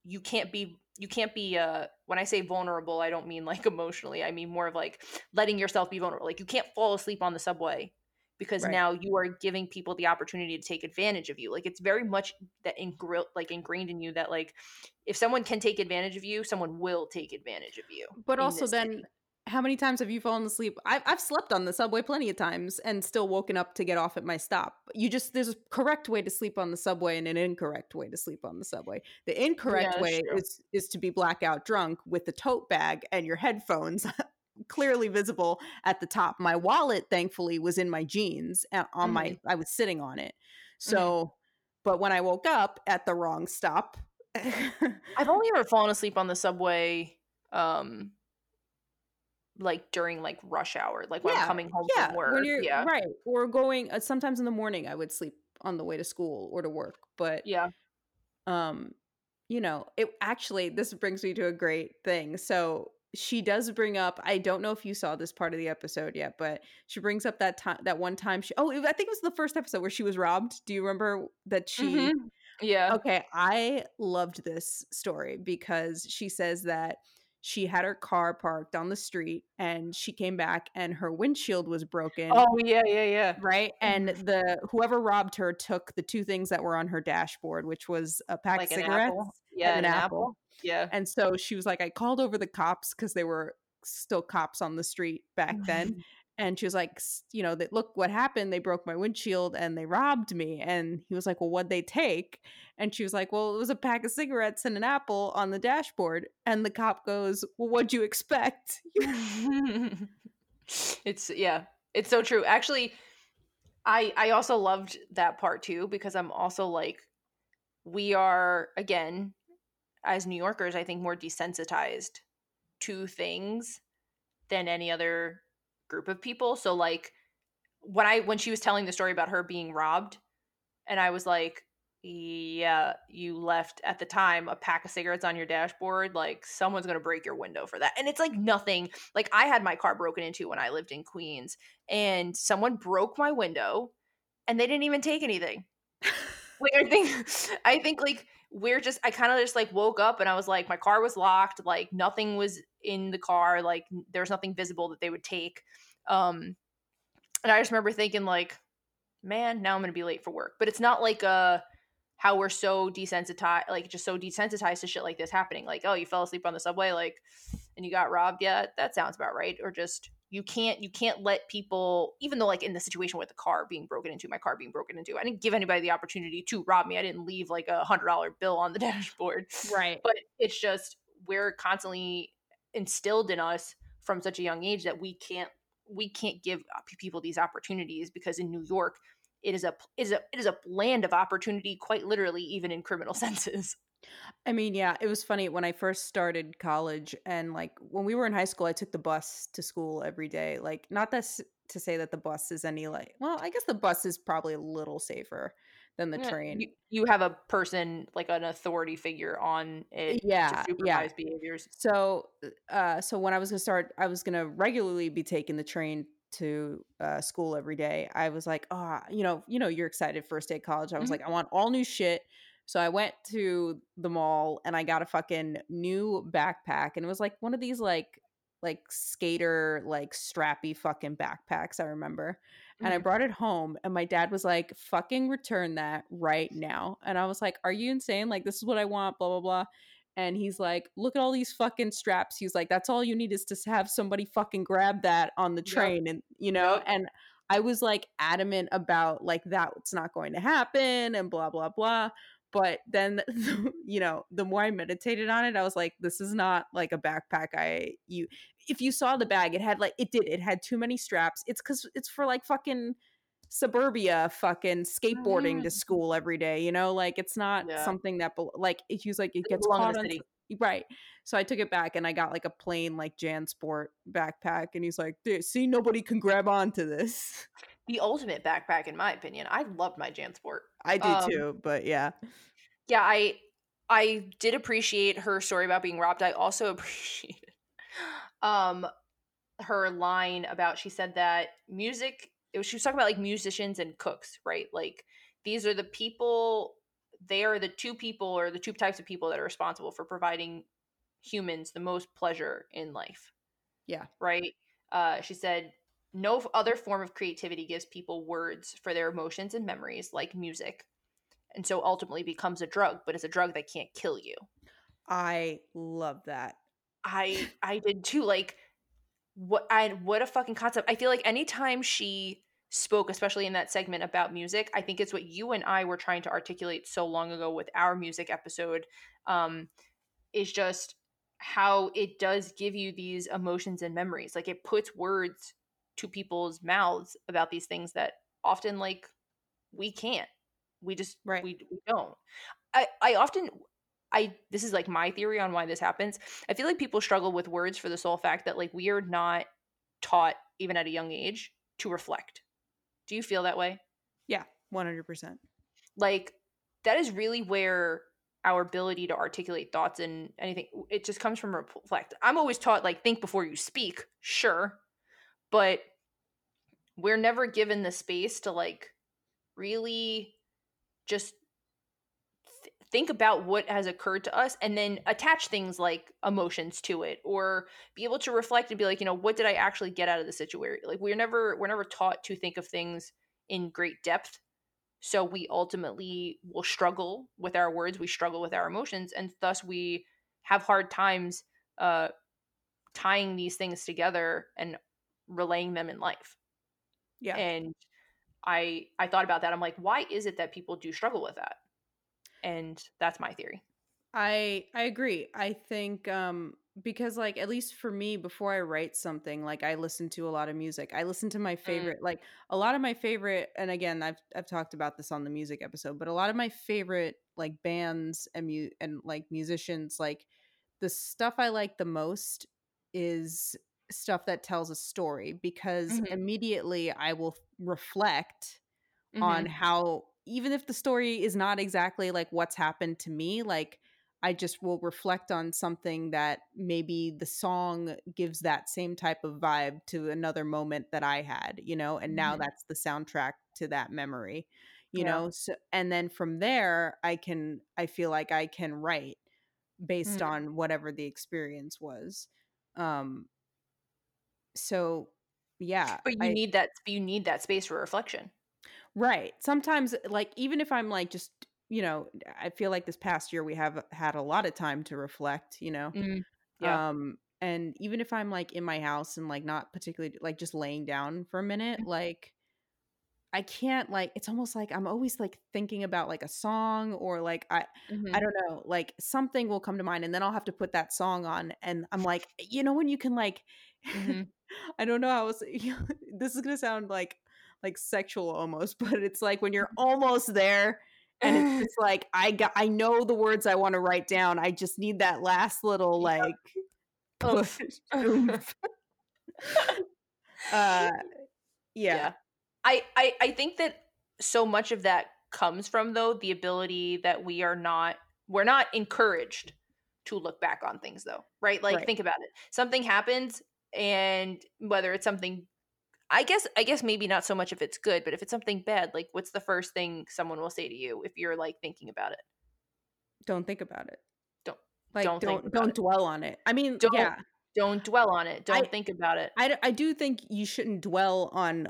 you can't be you can't be uh when i say vulnerable i don't mean like emotionally i mean more of like letting yourself be vulnerable like you can't fall asleep on the subway because Right. now you are giving people the opportunity to take advantage of you like it's very much that ingr- like ingrained in you that like if someone can take advantage of you someone will take advantage of you but also then. How many times have you fallen asleep? I've I've slept on the subway plenty of times and still woken up to get off at my stop. You just there's a correct way to sleep on the subway and an incorrect way to sleep on the subway. The incorrect that's way true. is is to be blackout drunk with the tote bag and your headphones clearly visible at the top. My wallet thankfully was in my jeans and on my Mhm. I was sitting on it. So but when I woke up at the wrong stop i've only ever fallen asleep on the subway um like during like rush hour like when Yeah, i'm coming home yeah, from work when you're yeah right or going uh, sometimes in the morning I would sleep on the way to school or to work, but yeah um you know, it actually this brings me to a great thing. So she does bring up I don't know if you saw this part of the episode yet, but she brings up that time that one time she Oh, I think it was the first episode where she was robbed. Do you remember that she Mhm. yeah Okay, I loved this story because she says that she had her car parked on the street and she came back and her windshield was broken. Oh yeah, yeah, yeah. Right. And mm-hmm. the whoever robbed her took the two things that were on her dashboard, which was a pack Like of an cigarettes apple. Yeah, and an apple. Yeah. And so she was like, I called over the cops because they were still cops on the street back then. Mm-hmm. And she was like, you know, that look what happened. They broke my windshield and they robbed me. And he was like, well, what'd they take? And she was like, well, it was a pack of cigarettes and an apple on the dashboard. And the cop goes, well, what'd you expect? it's yeah, it's so true. Actually, I I also loved that part too because I'm also like we are again as New Yorkers, I think more desensitized to things than any other group of people. So like when I when she was telling the story about her being robbed and I was like yeah, you left at the time a pack of cigarettes on your dashboard. Like, someone's gonna break your window for that. And it's like nothing. Like, I had my car broken into when I lived in Queens, and someone broke my window, and they didn't even take anything. like, I think, I think like we're just. I kind of just like woke up, and I was like, my car was locked. Like, nothing was in the car. Like, there's nothing visible that they would take. Um, and I just remember thinking like, man, now I'm gonna be late for work. But it's not like a how we're so desensitized, like just so desensitized to shit like this happening. Like, oh, you fell asleep on the subway, like, and you got robbed. Yeah, that sounds about right. Or just you can't you can't let people, even though like in the situation with the car being broken into, my car being broken into, I didn't give anybody the opportunity to rob me. I didn't leave like a hundred dollar bill on the dashboard. right. But it's just we're constantly instilled in us from such a young age that we can't we can't give uh, people these opportunities because in New York it is a it is a it is a land of opportunity quite literally even in criminal senses I mean, yeah, it was funny when I first started college and like when we were in high school, I took the bus to school every day. Like, not this to say that the bus is any like, well, I guess the bus is probably a little safer than the Yeah, train. you, you have a person like an authority figure on it Yeah, to yeah. behaviors So, uh, so when I was gonna start, I was gonna regularly be taking the train to uh, school every day. I was like, oh, you know, you know, you're excited first day of college. I was Mhm. like, I want all new shit. So I went to the mall and I got a fucking new backpack, and it was like one of these like like skater like strappy fucking backpacks. I remember, and I Mhm. brought it home and my dad was like, "Fucking return that right now." And I was like, "Are you insane? Like this is what I want, blah blah blah." And he's like, "Look at all these fucking straps." He's like, "That's all you need is to have somebody fucking grab that on the Yep. train and you know?" Yep. And I was like adamant about like that's not going to happen and blah blah blah. But then you know, the more I meditated on it, I was like, this is not like a backpack I you if you saw the bag, it had like it did. It had too many straps. It's because it's for like fucking suburbia, fucking skateboarding to Mm. school every day. You know, like it's not Yeah. something that bel- like it was like it Doesn't gets caught on. city. Right. So I took it back and I got like a plain like JanSport backpack, and he's like, "See, nobody can grab onto this." The ultimate backpack, in my opinion. I loved my JanSport. I do Um, too, but yeah, Yeah, I I did appreciate her story about being robbed. I also appreciated um her line about she said that music it was, she was talking about like musicians and cooks, right? Like these are the people they are the two people or the two types of people that are responsible for providing humans the most pleasure in life. yeah, right? Uh, she said, no other form of creativity gives people words for their emotions and memories like music. And so ultimately becomes a drug, but it's a drug that can't kill you. I love that. I I did too. Like what I what a fucking concept. I feel like anytime she spoke, especially in that segment about music, I think it's what you and I were trying to articulate so long ago with our music episode. Um, is just how it does give you these emotions and memories. Like it puts words to people's mouths about these things that often like we can't. We just Right. we, we don't. I I often I this is like my theory on why this happens. I feel like people struggle with words for the sole fact that like we are not taught even at a young age to reflect. Do you feel that way? Yeah, one hundred percent. like that is really where our ability to articulate thoughts and anything it just comes from reflect i'm always taught like think before you speak sure but we're never given the space to like really just think about what has occurred to us and then attach things like emotions to it or be able to reflect and be like you know what did i actually get out of the situation like we're never we're never taught to think of things in great depth. So we ultimately will struggle with our words we struggle with our emotions and thus we have hard times uh tying these things together and relaying them in life. Yeah. and i i thought about that. I'm like why is it that people do struggle with that and that's my theory I I agree. I think um because like at least for me before I write something like I listen to a lot of music. I listen to my favorite like a lot of my favorite and again I've I've talked about this on the music episode, but a lot of my favorite like bands and mu- and like musicians like the stuff I like the most is stuff that tells a story because Mhm. immediately I will reflect Mm-hmm. on how even if the story is not exactly like what's happened to me like i just will reflect on something that maybe the song gives that same type of vibe to another moment that i had you know and now Mhm. that's the soundtrack to that memory you Yeah. know so and then from there i can i feel like i can write based Mhm. on whatever the experience was um so yeah but you I, need that you need that space for reflection Right. Sometimes, like, even if I'm like just, you know, I feel like this past year we have had a lot of time to reflect, you know. yeah Um, and even if I'm like in my house and like not particularly like just laying down for a minute, Mhm. like I can't like it's almost like I'm always like thinking about like a song or like I Mhm. I don't know, like something will come to mind and then I'll have to put that song on and I'm like, you know when you can like Mhm. I don't know how else this is going to sound like like sexual almost, but it's like when you're almost there and it's just like I got I know the words I want to write down. I just need that last little like Oomph. push. uh yeah. yeah I, I i think that so much of that comes from though the ability that we are not we're not encouraged to look back on things though right like Right. think about it something happens and whether it's something i guess i guess maybe not so much if it's good but if it's something bad like what's the first thing someone will say to you if you're like thinking about it Don't think about it. Don't- like don't don't think don't, it. dwell on it. I mean, Don't- yeah. don't dwell on it don't I- think about it I I do think you shouldn't dwell on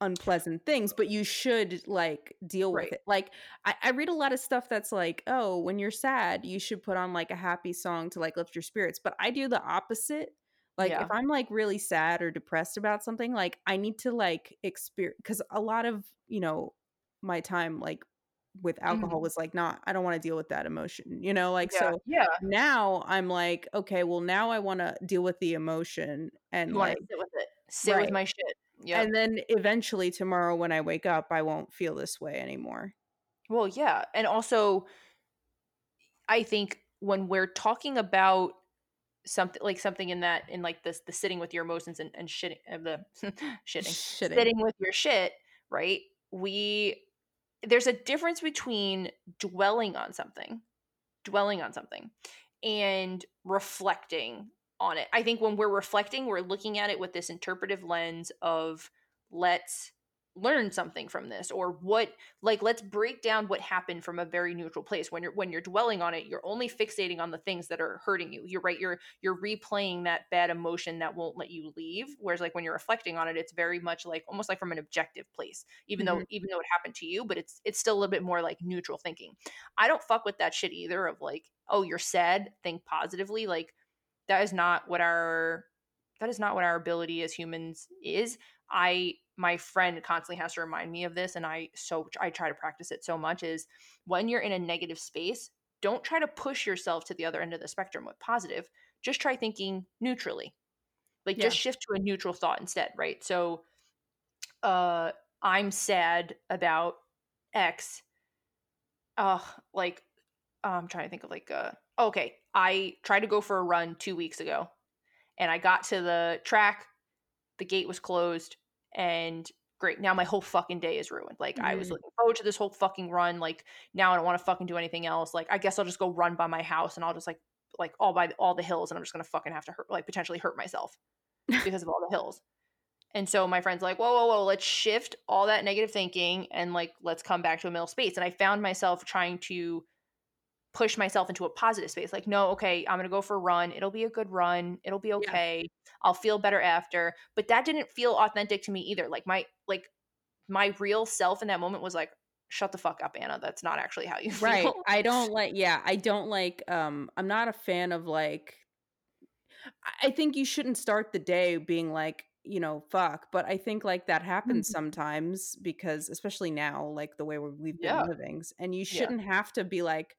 unpleasant things, but you should like deal with it. Like I, I read a lot of stuff that's like, oh, when you're sad, you should put on like a happy song to like lift your spirits. But I do the opposite. Like if I'm like really sad or depressed about something, like I need to like experience because a lot of, you know, my time like with alcohol Mhm. was like not, I don't want to deal with that emotion, you know, like Yeah. so Yeah. now I'm like, okay, well now I want to deal with the emotion and You like sit with it. Sit with my shit. Yep. And then eventually tomorrow when I wake up, I won't feel this way anymore. Well, yeah. And also, I think when we're talking about something like something in that in like this the sitting with your emotions and, and shitting of the shitting Shitting. sitting with your shit right we there's a difference between dwelling on something dwelling on something and reflecting on it i think when we're reflecting we're looking at it with this interpretive lens of let's learn something from this or what like let's break down what happened from a very neutral place. When you're when you're dwelling on it you're only fixating on the things that are hurting you. You're right you're you're replaying that bad emotion that won't let you leave whereas like when you're reflecting on it it's very much like almost like from an objective place even though Mhm. even though it happened to you but it's it's still a little bit more like neutral thinking. I don't fuck with that shit either of like oh you're sad think positively like that is not what our that is not what our ability as humans is. I my friend constantly has to remind me of this and i so i try to practice it so much is when you're in a negative space don't try to push yourself to the other end of the spectrum with positive just try thinking neutrally like Yeah. just shift to a neutral thought instead right so uh i'm sad about x uh like i'm trying to think of like uh okay i tried to go for a run two weeks ago and i got to the track the gate was closed and great now my whole fucking day is ruined like i was Mm. looking forward to this whole fucking run like now i don't want to fucking do anything else like i guess i'll just go run by my house and i'll just like like all by all the hills and i'm just gonna fucking have to hurt like potentially hurt myself because of all the hills and so my friend's like whoa whoa whoa let's shift all that negative thinking and like let's come back to a middle space and i found myself trying to push myself into a positive space like no okay i'm gonna go for a run it'll be a good run it'll be Yeah. okay i'll feel better after but that didn't feel authentic to me either like my like my real self in that moment was like shut the fuck up anna that's not actually how you Right. feel I don't like yeah, I don't like um I'm not a fan of like I- think you shouldn't start the day being like, you know, fuck, but I think like that happens Mhm. sometimes because especially now like the way we're, we've been Yeah. living and you shouldn't have to be like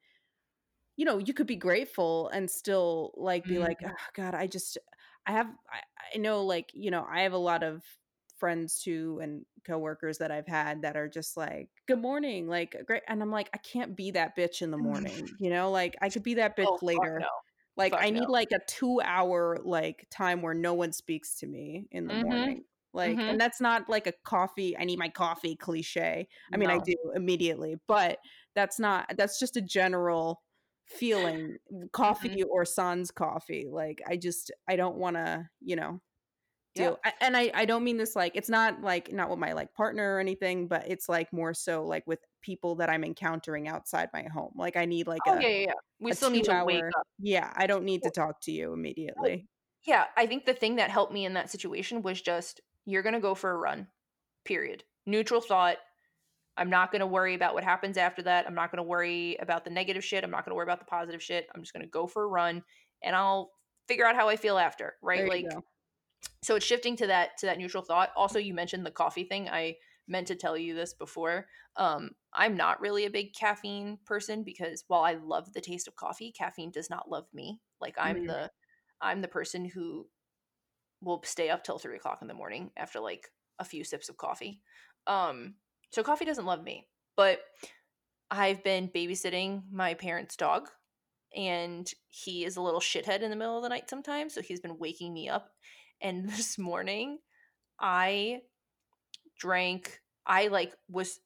you know, you could be grateful and still like be like, Mhm. oh, God, I just, I have, I, I know, like, you know, I have a lot of friends too and coworkers that I've had that are just like, good morning, like, great. And I'm like, I can't be that bitch in the morning, you know, like, I could be that bitch oh later. no Like, fuck I no need like a two hour like time where no one speaks to me in the Mhm. morning. Like, Mhm. and that's not like a coffee, I need my coffee cliche. I mean, I do immediately, but that's not, that's just a general feeling coffee Mhm. or sans coffee like i just i don't want to you know do yeah I- and i i don't mean this like it's not like not with my like partner or anything but it's like more so like with people that i'm encountering outside my home like i need like oh a, yeah yeah we still need to wake up. Yeah i don't need to talk to you immediately. Yeah i think the thing that helped me in that situation was just you're gonna go for a run period. Neutral thought i'm not gonna worry about what happens after that i'm not gonna worry about the negative shit i'm not gonna worry about the positive shit i'm just gonna go for a run and i'll figure out how i feel after right? There like so it's shifting to that to that neutral thought. Also you mentioned the coffee thing i meant to tell you this before um i'm not really a big caffeine person because while i love the taste of coffee caffeine does not love me. Like i'm Mhm. the i'm the person who will stay up till three o'clock in the morning after like a few sips of coffee. Um so coffee doesn't love me but i've been babysitting my parents dog and he is a little shithead in the middle of the night sometimes so he's been waking me up. And this morning i drank i like was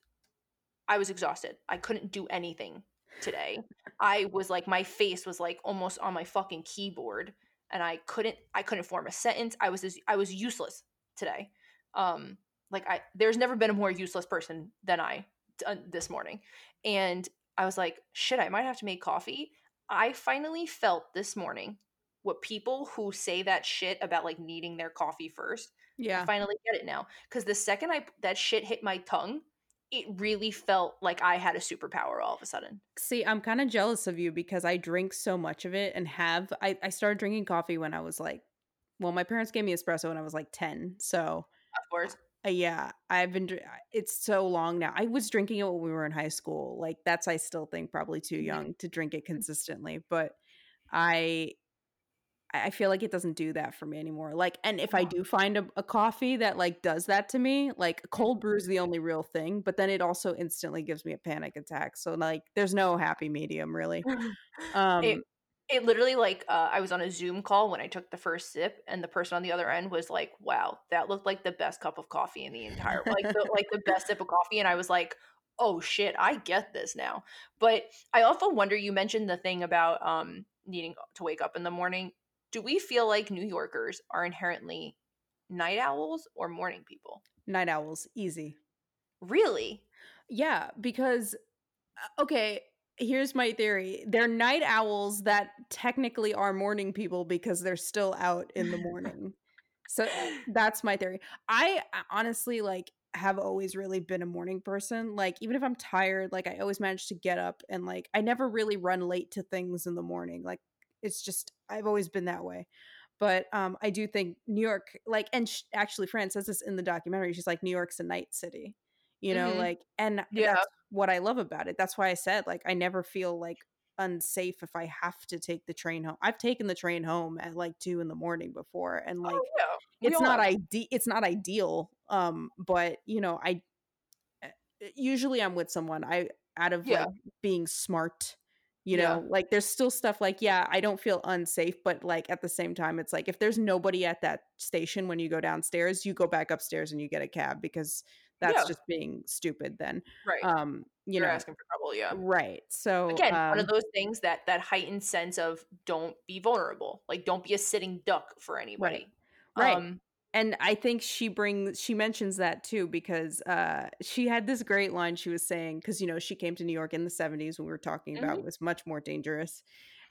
i was exhausted. I couldn't do anything today. I was like my face was like almost on my fucking keyboard and i couldn't i couldn't form a sentence. I was as, i was useless today. Um like i there's never been a more useless person than I uh, this morning and i was like shit i might have to make coffee i finally felt this morning what people who say that shit about like needing their coffee first I Yeah. finally get it now. Because the second I that shit hit my tongue, it really felt like I had a superpower all of a sudden. See, I'm kind of jealous of you because I drink so much of it and have I, I started drinking coffee when I was like well, my parents gave me espresso when I was like 10. So Of course. Uh, yeah, I've been it's so long now. I was drinking it when we were in high school. Like that's I still think probably too young to drink it consistently, but I I feel like it doesn't do that for me anymore. Like, and if I do find a, a coffee that like does that to me, like cold brew is the only real thing, but then it also instantly gives me a panic attack. So like, there's no happy medium really. Um, it literally like uh, I was on a Zoom call when I took the first sip, and the person on the other end was like, "Wow, that looked like the best cup of coffee in the entire like the like the best sip of coffee." And I was like, "Oh shit, I get this now." But I also wonder. You mentioned the thing about um needing to wake up in the morning. Do we feel like New Yorkers are inherently night owls or morning people? night owls, easy. Really? Yeah, because uh, okay, here's my theory. They're night owls that technically are morning people because they're still out in the morning. So that's my theory. I uh, honestly like have always really been a morning person. Like even if I'm tired, like I always manage to get up and like I never really run late to things in the morning. Like it's just I've always been that way. But um I do think New York like and sh- actually Fran says this in the documentary. She's like New York's a night city. You know, hmm like and Yeah. that's what I love about it. That's why I said like I never feel like unsafe if I have to take the train home. I've taken the train home at like 2 in the morning before and like Oh yeah. It's not have. ide- it's not ideal um but you know I uh, usually I'm with someone. I out of Yeah. like being smart, you Yeah. know, like there's still stuff like yeah, I don't feel unsafe, but like at the same time it's like if there's nobody at that station when you go downstairs, you go back upstairs and you get a cab because that's Yeah. just being stupid then. Right. Um, you You're know, asking for trouble. Yeah. right. So again one of um those things that that heightened sense of don't be vulnerable like don't be a sitting duck for anybody Right. um and I think she brings she mentions that too because uh she had this great line she was saying because you know she came to New York in the 70s when we were talking about mhm, it was much more dangerous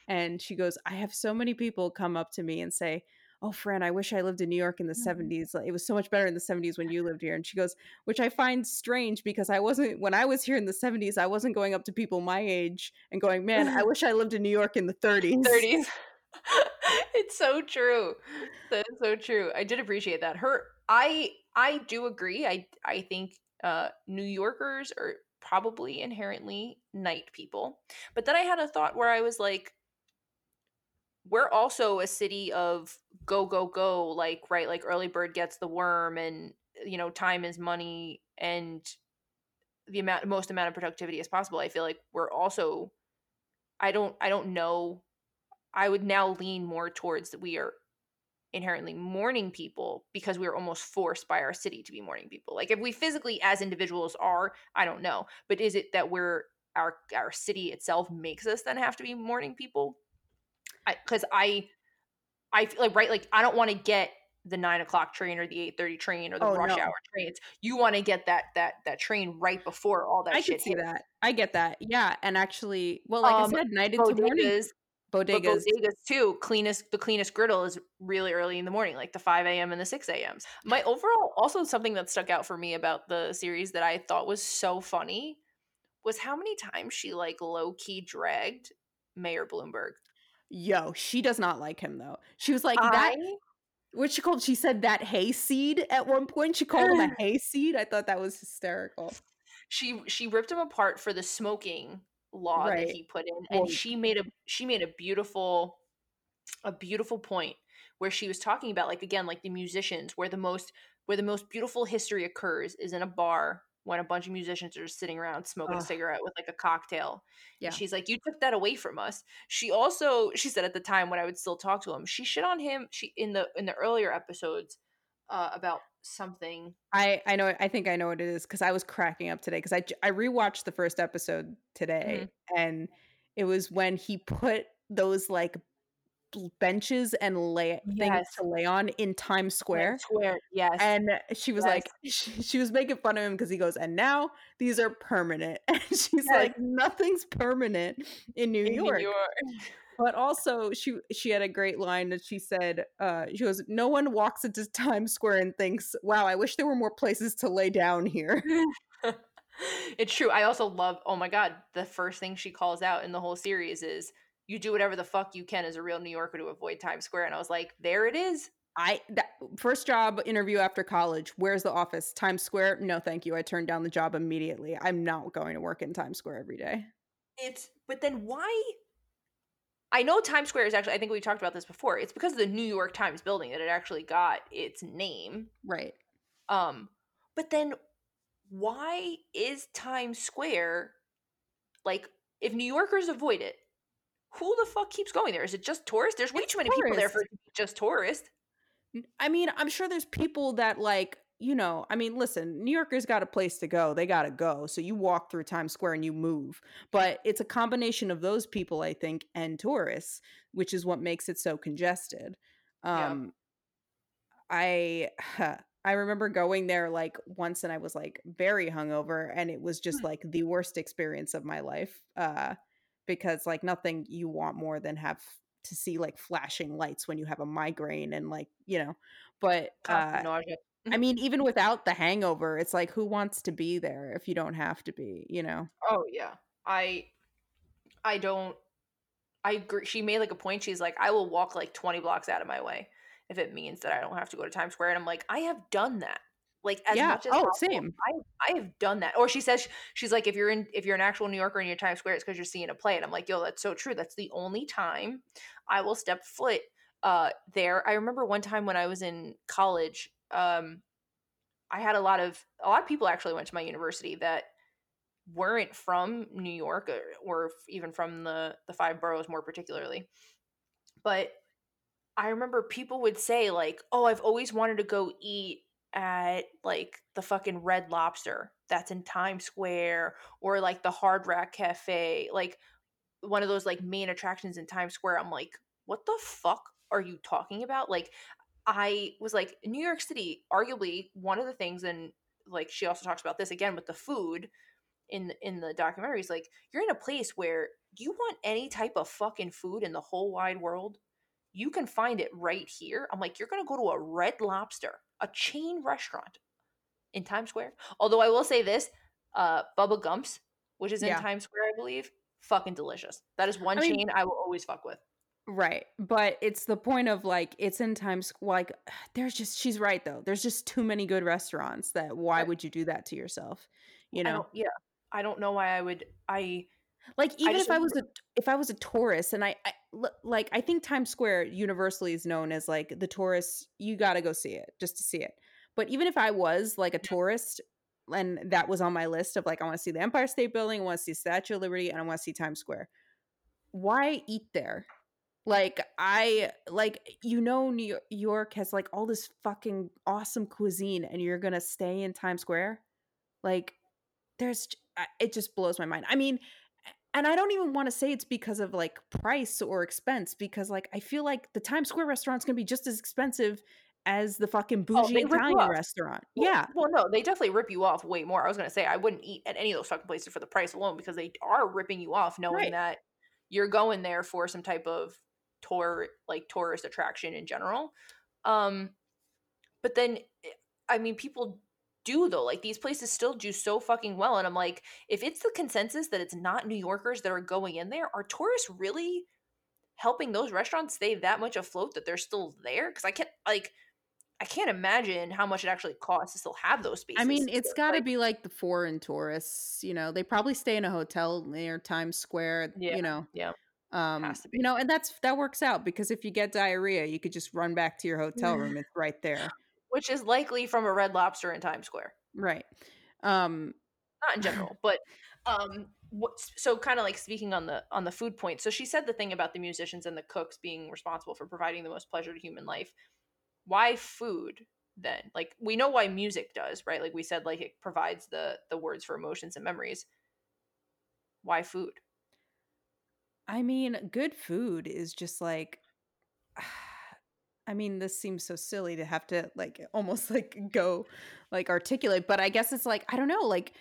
and she goes I have so many people come up to me and say oh Fran I wish I lived in New York in the mhm. 70s it was so much better in the 70s when you lived here. And she goes which I find strange because I wasn't when I was here in the 70s I wasn't going up to people my age and going man I wish I lived in New York in the 30s 30s it's so true. That's so true. I did appreciate that. Her i i do agree. I i think uh new yorkers are probably inherently night people. But then i had a thought where i was like we're also a city of go go go like right like early bird gets the worm and you know time is money and the amount most amount of productivity as possible i feel like we're also i don't i don't know i would now lean more towards that we are inherently morning people because we are almost forced by our city to be morning people. Like if we physically as individuals are i don't know but is it that we're our our city itself makes us then have to be morning people because I, I feel like right, like I don't want to get the nine o'clock train or the eight thirty train or the oh rush no hour trains. You want to get that that that train right before all that I shit see hits. that. I get that. Yeah, and actually, well, like I Um, said, night into morning bodegas, bodegas. bodegas too. Cleanest the cleanest griddle is really early in the morning, like the five a.m. and the six a.m.s. My overall, also something that stuck out for me about the series that I thought was so funny was how many times she like low key dragged Mayor Bloomberg. Yo, she does not like him though. She was like that. What she called? She said that hayseed at one point. She called him a hayseed. I thought that was hysterical. she she ripped him apart for the smoking law that he put in Well, and she made a she made a beautiful a beautiful point where she was talking about like again like the musicians where the most where the most beautiful history occurs is in a bar when a bunch of musicians are just sitting around smoking a cigarette with like a cocktail Yeah. and she's like you took that away from us she also she said at the time when i would still talk to him she shit on him she in the in the earlier episodes uh about something I I know. I think I know what it is because I was cracking up today because I I rewatched the first episode today and it was when he put those like benches and lay things to lay on in Times Times Square. square yes And she was yes like, she, she was making fun of him because he goes, and now these are permanent. And she's yes like, nothing's permanent in New in New York. York. but also she she had a great line that she said uh she goes no one walks into times square and thinks wow i wish there were more places to lay down here it's true i also love oh my god the first thing she calls out in the whole series is you do whatever the fuck you can as a real new yorker to avoid times square and i was like there it is I that first job interview after college. Where's the office? Times Square? No, thank you. I turned down the job immediately. I'm not going to work in Times Square every day. It's but then why I know Times Square is actually I think we talked about this before. It's because of the New York Times building that it actually got its name. Right. Um but then why is Times Square like if New Yorkers avoid it, who the fuck keeps going there? Is it just tourists? There's way It's too many people there for tourists. it to be just tourists. I mean, I'm sure there's people that like, you know, I mean, listen, New Yorkers got a place to go. They got to go. So you walk through Times Square and you move. But it's a combination of those people, I think, and tourists, which is what makes it so congested. Yeah. Um I I remember going there like once and I was like very hungover and it was just like the worst experience of my life. Uh because like nothing you want more than have to see like flashing lights when you have a migraine and like, you know. But uh nausea. I mean even without the hangover, it's like who wants to be there if you don't have to be, you know. Oh yeah. I I don't I agree. She made like a point. She's like, I will walk like 20 blocks out of my way if it means that I don't have to go to Times Square. And I'm like, I have done that. Like as Yeah. much as Oh, possible, same. I I have done that. Or she says she's like, if you're in if you're an actual New Yorker and you're Times Square, it's because you're seeing a play. And I'm like, yo, that's so true. That's the only time I will step foot uh there. I remember one time when I was in college, um, I had a lot of a lot of people actually went to my university that weren't from New York or, or even from the the five boroughs more particularly. But I remember people would say like, "Oh, I've always wanted to go eat at like the fucking Red Lobster that's in Times Square or like the Hard Rock Cafe, like one of those like main attractions in Times Square." I'm like, "What the fuck are you talking about?" Like I was like, New York City, arguably one of the things, and like she also talks about this again with the food in in the documentary is like you're in a place where you want any type of fucking food in the whole wide world, you can find it right here. I'm like, you're gonna go to a Red Lobster, a chain restaurant in Times Square. Although I will say this, uh, Bubba Gumps, which is in Yeah. Times Square, I believe, fucking delicious. That is one I mean- chain I will always fuck with. Right. But it's the point of like it's in Times like there's just she's right though. There's just too many good restaurants that why Right. would you do that to yourself? You know? yeah, I don't know why I would. I Like even just if I was a if I was a tourist and I, I like I think Times Square universally is known as like the tourist you got to go see it just to see it. But even if I was like a tourist and that was on my list of like I want to see the Empire State Building, I want to see Statue of Liberty and I want to see Times Square. Why eat there? Like I like you know New York has like all this fucking awesome cuisine and you're going to stay in Times Square? Like there's it just blows my mind. I mean, and I don't even want to say it's because of like price or expense because like I feel like the Times Square restaurant's going to be just as expensive as the fucking Oh, bougie you Italian restaurant. well, yeah. Well, no, they definitely rip you off way more. I was gonna say I wouldn't eat at any of those fucking places for the price alone because they are ripping you off, knowing Right. that you're going there for some type of tour, like tourist attraction in general. Um, but then, eh, I mean, people do though. Like these places still do so fucking well, and I'm like, if it's the consensus that it's not New Yorkers that are going in there, are tourists really helping those restaurants stay that much afloat that they're still there? Because I can't like. I can't imagine how much it actually costs to still have those spaces. I mean, it's got to like, be like the foreign tourists, you know. They probably stay in a hotel near Times Square, Yeah, you know. yeah, Um, has to be. you know, and that's that works out because if you get diarrhea, you could just run back to your hotel room. It's right there. Which is likely from a Red Lobster in Times Square. Right. Um, Not in general, but um, what, so kind of like speaking on the on the food point. So she said the thing about the musicians and the cooks being responsible for providing the most pleasure to human life. Why food then? Like we know why music does, right? Like we said, like it provides the the words for emotions and memories. Why food? I mean, good food is just like I mean, this seems so silly to have to like almost like go like articulate, but I guess it's like I don't know, like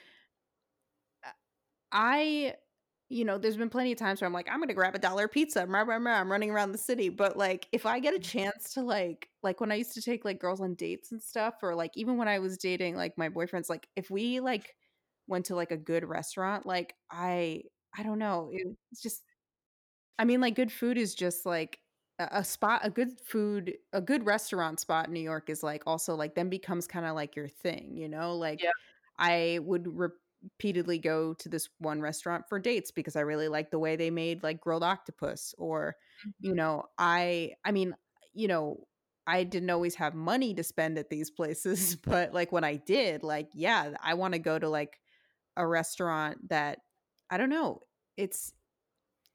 uh, I you know, there's been plenty of times where I'm like, I'm gonna grab a dollar pizza. Rah, rah, rah, I'm running around the city. But like, if I get a chance to like, like when I used to take like girls on dates and stuff, or like even when I was dating like my boyfriends, like if we like went to like a good restaurant, like I, I don't know, it's just, I mean, like good food is just like a, spot, a good food, a good restaurant spot in New York is like also like then becomes kind of like your thing, you know, like. Yeah. I would repeatedly go to this one restaurant for dates because I really like the way they made like grilled octopus or you Mhm. know I I mean you know I didn't always have money to spend at these places but like when I did like yeah I want to go to like a restaurant that I don't know it's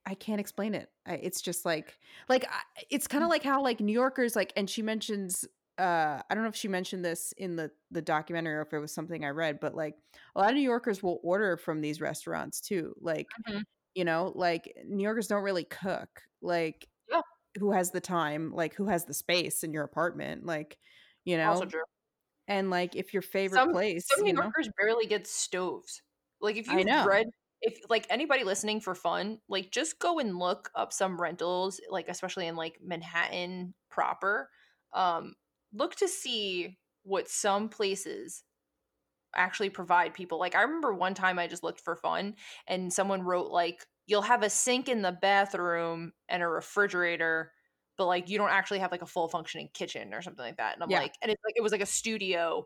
I can't explain it. I, it's just like like I, it's kind of like how like New Yorkers like and she mentions uh I don't know if she mentioned this in the the documentary or if it was something I read but like a lot of New Yorkers will order from these restaurants too. Like, Mhm. you know, like New Yorkers don't really cook. Like Yeah. who has the time? Like who has the space in your apartment? Like, you Also know, true. and like if your favorite Some place, some you New know. Yorkers barely get stoves. Like, if know. read if like, anybody listening for fun, like, just go and look up some rentals, like, especially in, like, Manhattan proper. Um, look to see what some places actually provide people. Like, I remember one time I just looked for fun, and someone wrote, like, "You'll have a sink in the bathroom and a refrigerator, but, like, you don't actually have, like, a full functioning kitchen," or something like that, and I'm Yeah. like and it's like it was like a studio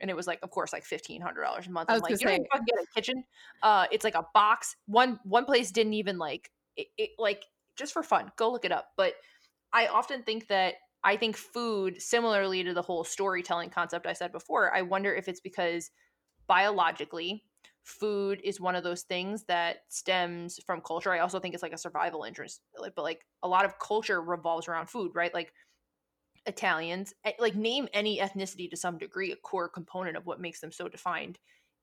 and it was like, of course, like $1,500 a month. I'm like, "You don't fucking get a kitchen?" Uh, it's like a box. One one place didn't even like it, it like just for fun. Go look it up. But I often think that I think food, similarly to the whole storytelling concept I said before, I wonder if it's because biologically, food is one of those things that stems from culture. I also think it's like a survival interest, but like a lot of culture revolves around food, right? Like Italians, eh, like name any ethnicity to some degree, a core component of what makes them so defined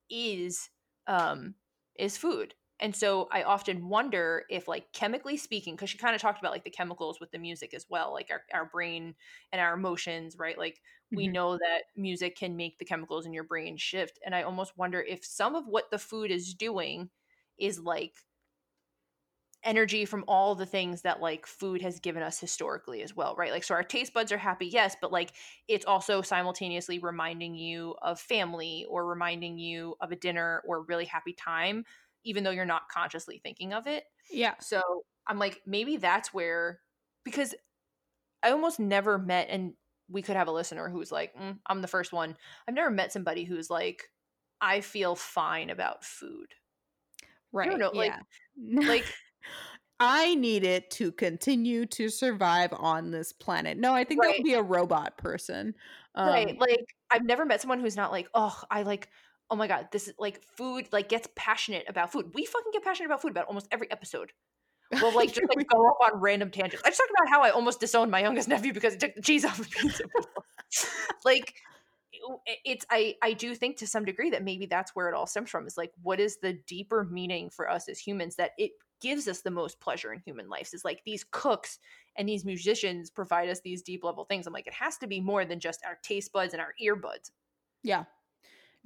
is um is food. And so I often wonder if like chemically speaking, because she kind of talked about like the chemicals with the music as well, like our, our brain and our emotions, right? Like we Mhm. know that music can make the chemicals in your brain shift. And I almost wonder if some of what the food is doing is like energy from all the things that like food has given us historically as well, right? Like, so our taste buds are happy, yes, but like it's also simultaneously reminding you of family or reminding you of a dinner or a really happy time, even though you're not consciously thinking of it. Yeah. So I'm like, maybe that's where, because I almost never met, and we could have a listener who's like, "Mm, I'm the first one. I've never met somebody who's like, I feel fine about food. I don't Right. know, like, Yeah. like I need it to continue to survive on this planet. No, I think that would be a robot person. Right, Um, like, I've never met someone who's not like, "Oh, I like oh my god, this is like food," like, gets passionate about food. We fucking get passionate about food about almost every episode. We'll, like, just, like, go off on random tangents. I just talked about how I almost disowned my youngest nephew because he took the cheese off of pizza. Like, it's I I do think to some degree that maybe that's where it all stems from, is, like, what is the deeper meaning for us as humans that it gives us the most pleasure in human lives, is, like, these cooks and these musicians provide us these deep level things. I'm like, it has to be more than just our taste buds and our earbuds. yeah.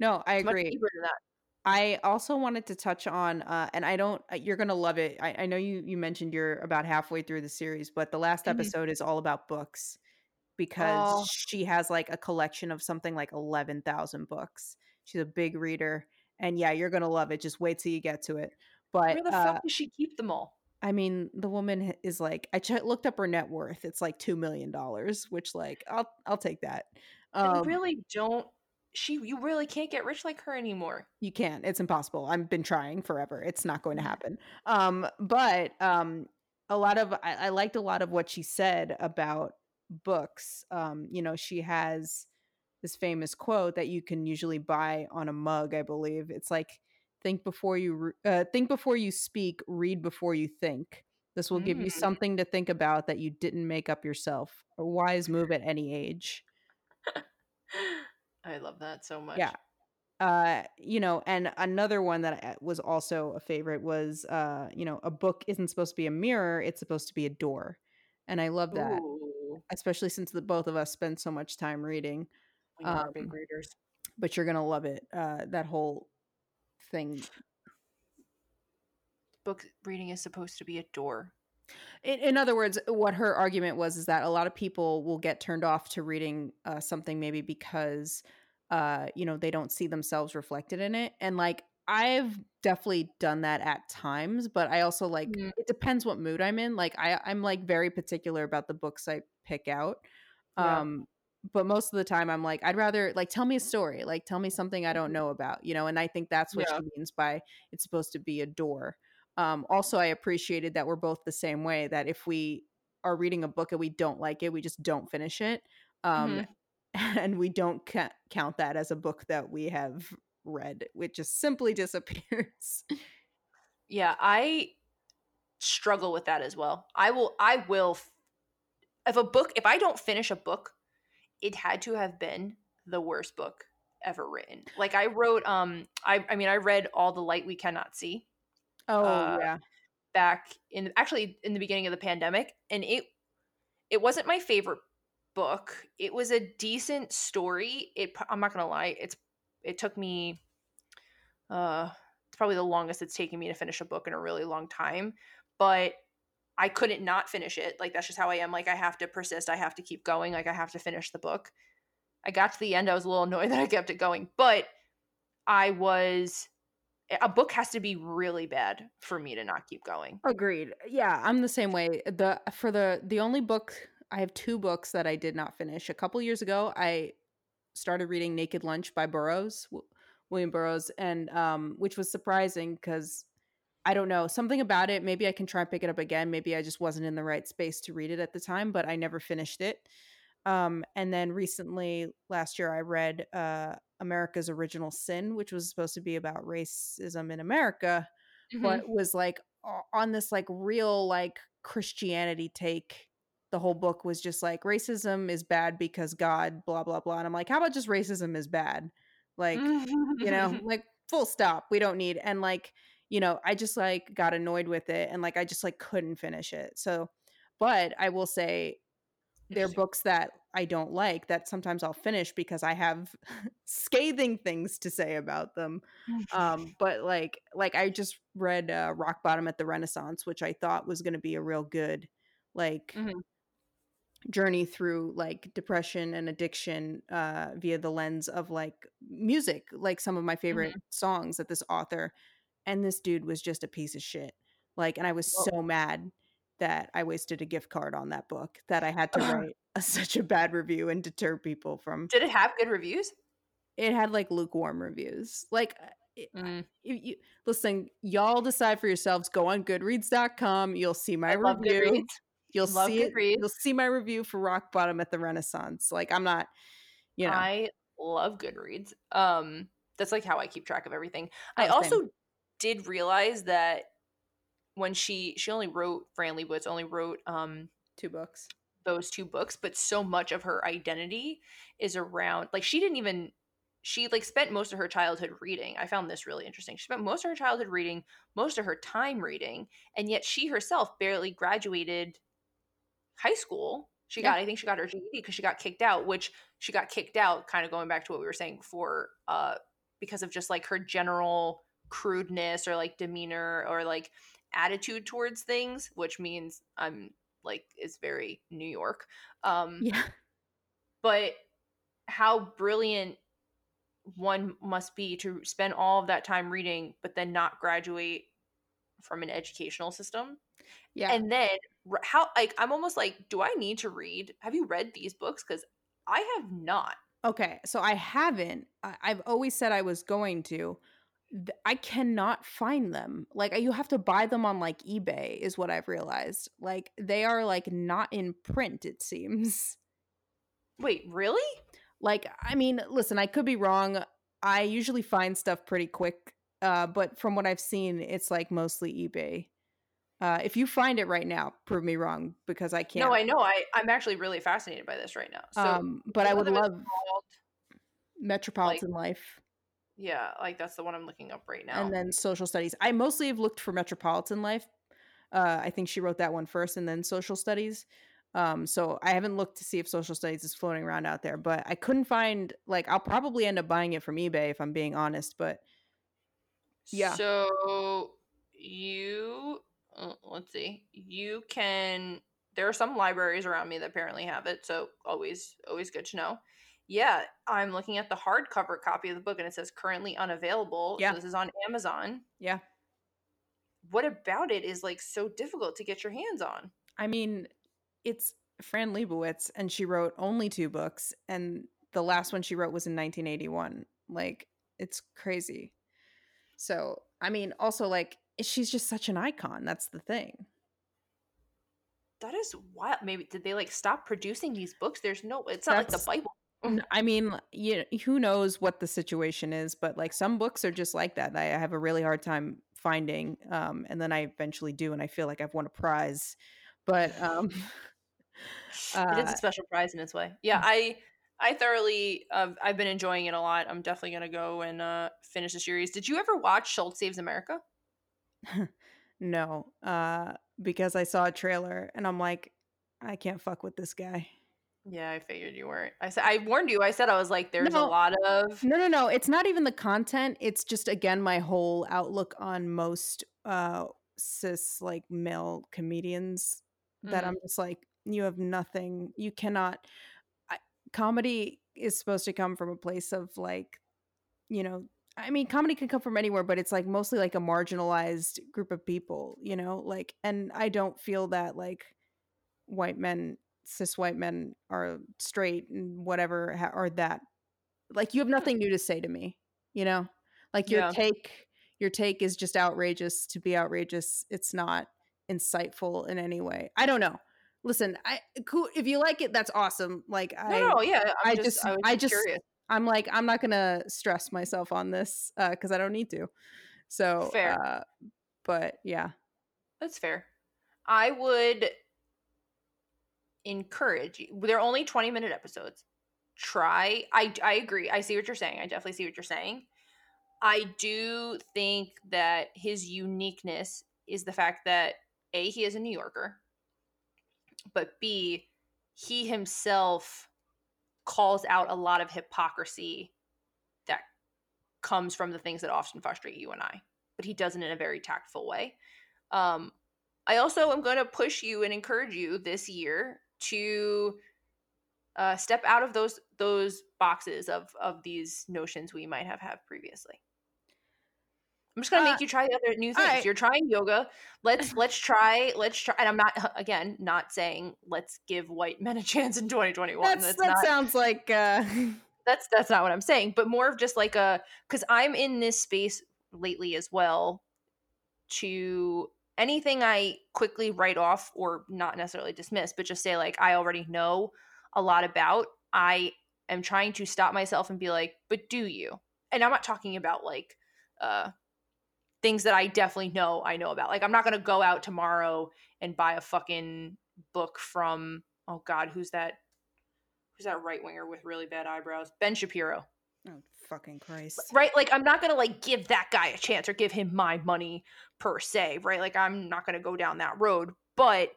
No, I It's agree. deeper than that. I also wanted to touch on, uh, and I don't, uh, you're gonna love it. I, I know you you mentioned you're about halfway through the series, but the last Mhm. episode is all about books because Oh, she has like a collection of something like eleven thousand books. She's a big reader, and yeah, you're gonna love it. Just wait till you get to it. But where the fuck uh, does she keep them all? I mean, the woman is like, I ch- looked up her net worth. It's like two million dollars, which like I'll I'll take that. Um, really don't she you really can't get rich like her anymore. You can't. It's impossible. I've been trying forever. It's not going to Mhm. happen. Um, but um, a lot of I, I liked a lot of what she said about books. Um, you know, she has this famous quote that you can usually buy on a mug. I believe it's like, "Think before you re- uh, think before you speak. Read before you think. This will give you Mm. something to think about that you didn't make up yourself. A wise move at any age." I love that so much. Yeah. uh you know and another one that was also a favorite was uh you know a book isn't supposed to be a mirror it's supposed to be a door and i love that Ooh, especially since the both of us spend so much time reading we are big um readers. but you're gonna love it uh that whole thing book reading is supposed to be a door. In, in other words, what her argument was is that a lot of people will get turned off to reading uh, something maybe because uh, you know they don't see themselves reflected in it, and like I've definitely done that at times, but I also like Mhm. it depends what mood I'm in. Like I I'm like very particular about the books I pick out. Um but most of the time I'm like I'd rather like tell me a story, like tell me something I don't know about, you know, and I think that's what Yeah. she means by it's supposed to be a door. Um also I appreciated that we're both the same way that if we are reading a book and we don't like it, we just don't finish it. Um Mhm. and we don't ca- count that as a book that we have read. It just simply disappears. Yeah, I struggle with that as well. I will I will if a book if I don't finish a book, it had to have been the worst book ever written. Like I wrote um I I mean I read All the Light We Cannot See oh uh yeah. back in actually in the beginning of the pandemic and it it wasn't my favorite book. It was a decent story. It I'm not going to lie, it's it took me uh it's probably the longest it's taken me to finish a book in a really long time, but I couldn't not finish it. Like that's just how I am. Like I have to persist. I have to keep going. Like I have to finish the book. I got to the end. I was a little annoyed that I kept it going, but I was a book has to be really bad for me to not keep going. Agreed. Yeah, I'm the same way. The for the the only book I have two books that I did not finish. A couple years ago, I started reading Naked Lunch by Burroughs, William Burroughs, and um which was surprising cuz I don't know, something about it, maybe I can try and pick it up again. Maybe I just wasn't in the right space to read it at the time, but I never finished it. Um and then recently last year I read uh America's Original Sin, which was supposed to be about racism in America Mhm. but was like on this like real like Christianity take. The whole book was just like racism is bad because God, blah blah blah. And I'm like, how about just racism is bad? Like, you know, like full stop. We don't need and like, you know, I just like got annoyed with it and like I just like couldn't finish it. So, but I will say they're books that I don't like that sometimes I'll finish because I have scathing things to say about them um but like like i just read uh, rock bottom at the renaissance which i thought was going to be a real good like Mhm. journey through like depression and addiction uh via the lens of like music like some of my favorite songs that this author and this dude was just a piece of shit like and i was so mad that i wasted a gift card on that book that i had to write a, such a bad review and deter people from Did it have good reviews? it had like lukewarm reviews like uh, it, Mm. you, you listen y'all decide for yourselves go on goodreads.com you'll see my I review Goodreads. you'll Love see it you'll see my review for rock bottom at the renaissance like i'm not you know I love Goodreads. Um, that's like how I keep track of everything. I also same. Did realize that when she she only wrote Fran Lebowitz only wrote um two books those two books, but so much of her identity is around like she didn't even she like spent most of her childhood reading. I found this really interesting. She spent most of her childhood reading, most of her time reading, and yet she herself barely graduated high school. She Yeah. got I think she got her GED because she got kicked out, which she got kicked out kind of going back to what we were saying before uh because of just like her general crudeness or like demeanor or like attitude towards things, which means I'm like is very New York. Um yeah. but how brilliant one must be to spend all of that time reading but then not graduate from an educational system. Yeah. And then how like i'm almost like do i need to read? Have you read these books? Because i have not. Okay so i haven't. I, i've always said i was going to i cannot find them like you have to buy them on like ebay is what i've realized like they are like not in print it seems. Wait really? Like i mean listen i could be wrong i usually find stuff pretty quick uh but from what i've seen it's like mostly ebay. Uh if you find it right now prove me wrong because i can't. No i know i i'm actually really fascinated by this right now. So um but i would of them is love called- metropolitan life yeah like that's the one i'm looking up right now and then social studies i mostly have looked for metropolitan life uh i think she wrote that one first and then social studies um so i haven't looked to see if social studies is floating around out there but i couldn't find like i'll probably end up buying it from ebay if i'm being honest but yeah. So you uh, let's see. You can there are some libraries around me that apparently have it, so always always good to know. Yeah, I'm looking at the hardcover copy of the book and it says currently unavailable. Yeah. So this is on Amazon. Yeah. What about it is like so difficult to get your hands on? I mean, it's Fran Lebowitz, and she wrote only two books, and the last one she wrote was in 1981. Like, it's crazy. So, I mean, also, like, she's just such an icon. That's the thing. That is wild. Maybe did they like stop producing these books? There's no. It's not That's- like the Bible. I mean, you who knows what the situation is, but like some books are just like that. I have a really hard time finding, um, and then I eventually do, and I feel like I've won a prize. But um, it is uh, a special prize in its way. Yeah, I I thoroughly uh, I've been enjoying it a lot. I'm definitely gonna go and uh, finish the series. Did you ever watch Schulz Saves America? no, uh, because I saw a trailer and I'm like, I can't fuck with this guy. Yeah, I figured you weren't. I said I warned you. I said I was like, there's No. a lot of No, no, no. It's not even the content. It's just again my whole outlook on most uh cis like male comedians that Mhm. I'm just like you have nothing. You cannot I, comedy is supposed to come from a place of like you know, I mean comedy can come from anywhere, but it's like mostly like a marginalized group of people, you know? Like and I don't feel that like white men cis white men are straight and whatever ha- are that like you have nothing new to say to me you know like your Yeah. take your take is just outrageous to be outrageous it's not insightful in any way i don't know listen i cool if you like it that's awesome like i no, no, yeah. I'm I just, just- I I just just- curious. i'm like i'm not gonna stress myself on this uh because i don't need to so Fair. uh but yeah That's fair. I would encourage you. They're only 20 minute episodes. Try. I I agree. I see what you're saying. I definitely see what you're saying. I do think that his uniqueness is the fact that A, he is a New Yorker, but B, he himself calls out a lot of hypocrisy that comes from the things that often frustrate you and I. But he does it in a very tactful way. Um, I also am going to push you and encourage you this year to uh, step out of those those boxes of of these notions we might have had previously. I'm just going to Uh, make you try the other new things. alright. You're trying yoga. Let's let's try let's try. And I'm not again not saying let's give white men a chance in 2021. that's, That's that not sounds like uh that's that's not what I'm saying, but more of just like a because I'm in this space lately as well. To anything I quickly write off or not necessarily dismiss, but just say like I already know a lot about. I am trying to stop myself and be like, but do you? And I'm not talking about like uh things that I definitely know I know about. Like I'm not gonna go out tomorrow and buy a fucking book from oh god, who's that? Who's that right winger with really bad eyebrows? Ben Shapiro. Oh fucking christ Right? Like I'm not gonna like give that guy a chance or give him my money per se, right? Like I'm not gonna go down that road. But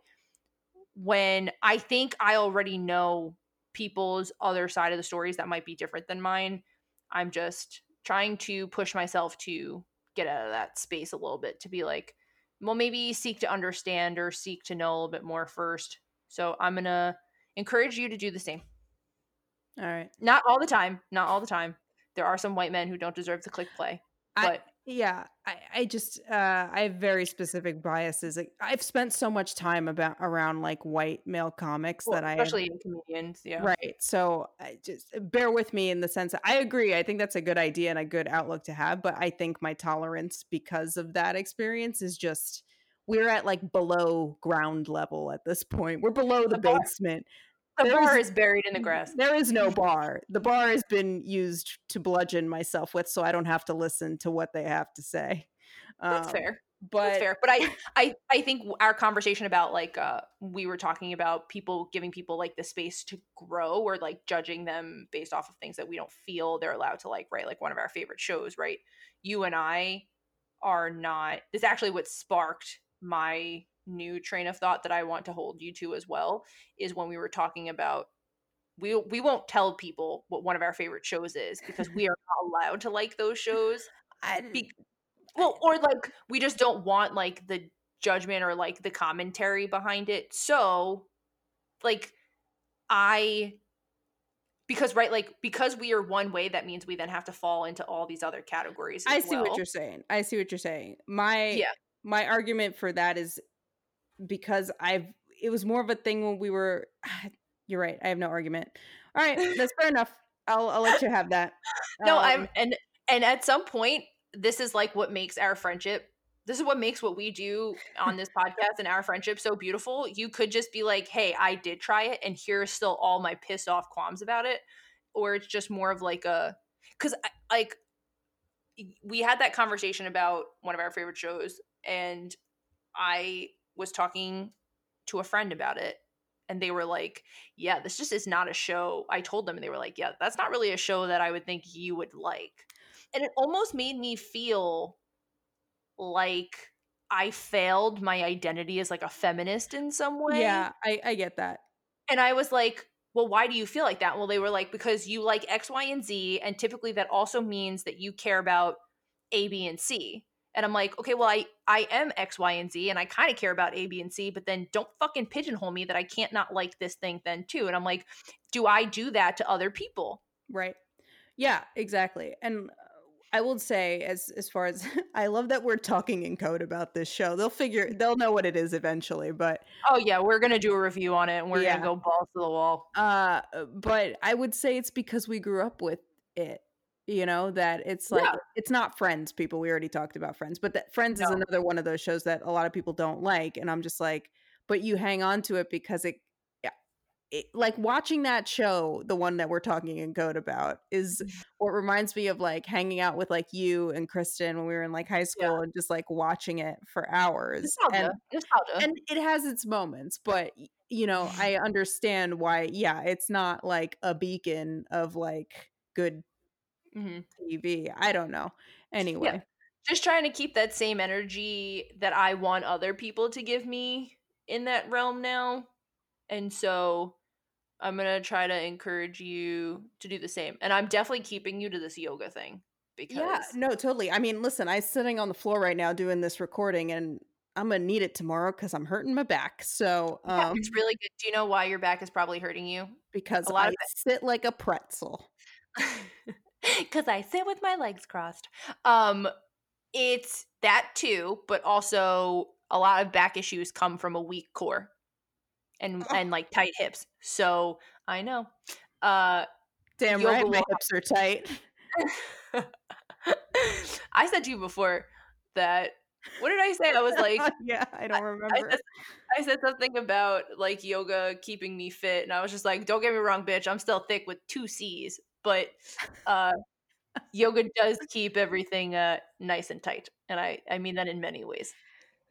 when I think I already know people's other side of the stories that might be different than mine, I'm just trying to push myself to get out of that space a little bit to be like, well, maybe seek to understand or seek to know a little bit more first. So I'm gonna encourage you to do the same. All right Not all the time. Not all the time. There are some white men who don't deserve to click play. I- But yeah i i just uh i have very specific biases like, i've spent so much time about around like white male comics well, that i especially in comedians, yeah. right so i just bear with me in the sense that i agree i think that's a good idea and a good outlook to have but i think my tolerance because of that experience is just we're at like below ground level at this point we're below the, The bar- basement The bar is- buried in the grass. there is no bar the bar has been used to bludgeon myself with so i don't have to listen to what they have to say That's Um, fair. but That's fair. But I, I, I think our conversation about like uh, we were talking about people giving people like the space to grow or like judging them based off of things that we don't feel they're allowed to like. Right, like one of our favorite shows. Right, you and I are not. This is actually what sparked my new train of thought that I want to hold you to as well. Is when we were talking about. We, we won't tell people what one of our favorite shows is because we are not allowed to like those shows I, be- well, or like we just don't want like the judgment or like the commentary behind it. So, like, I because right like because we are one way that means we then have to fall into all these other categories I see well. what you're saying. I see what you're saying. My yeah my argument for that is because I've it was more of a thing when we were you're right. I have no argument. All right, that's fair enough. I'll I'll let you have that. no Um, i'm and and at some point this is like what makes our friendship this is what makes what we do on this podcast and our friendship so beautiful you could just be like hey i did try it and here's still all my pissed off qualms about it or it's just more of like a because like we had that conversation about one of our favorite shows and i was talking to a friend about it and they were like yeah this just is not a show i told them and they were like yeah that's not really a show that i would think you would like and it almost made me feel like i failed my identity as like a feminist in some way yeah, I I get that. and I was like, well, why do you feel like that? Well, they were like, because you like X, Y, and Z. And typically that also means that you care about A, B, and C. And I'm like, okay, well, I, I am X, Y, and Z, and I kind of care about A, B, and C, but then don't fucking pigeonhole me that I can't not like this thing then too. And I'm like, do I do that to other people? Right. Yeah, exactly. And uh, I will say as as far as I love that we're talking in code about this show. They'll figure they'll know what it is eventually, but Oh yeah, we're gonna do a review on it and we're Yeah. gonna go balls to the wall. uh but I would say it's because we grew up with it. You know, that it's like Yeah. it's not friends, people. We already talked about friends, but that friends is another one of those shows that a lot of people don't like. And I'm just like, but you hang on to it because it yeah. It, like watching that show, the one that we're talking in code about, is Mm. what reminds me of like hanging out with like you and Kristen when we were in like high school and just like watching it for hours. And and it has its moments but you know i understand why yeah it's not like a beacon of like good Mhm. tv i don't know anyway just trying to keep that same energy that I want other people to give me in that realm now. And so I'm going to try to encourage you to do the same. And I'm definitely keeping you to this yoga thing because yeah no totally i mean listen i'm sitting on the floor right now doing this recording and i'm gonna need it tomorrow because i'm hurting my back so yeah, um it's really good. Do you know why your back is probably hurting you? because a lot i of sit like a pretzel Cuz I sit with my legs crossed. Um it's that too, but also a lot of back issues come from a weak core and Oh. and like tight hips. So, I know. Uh damn right my hips are tight I said to you before that what did I say? I was like yeah i don't I remember said, I said something about like yoga keeping me fit, and I was just like, "Don't get me wrong, bitch. I'm still thick with two C's, but uh, yoga does keep everything uh, nice and tight, and I I mean that in many ways.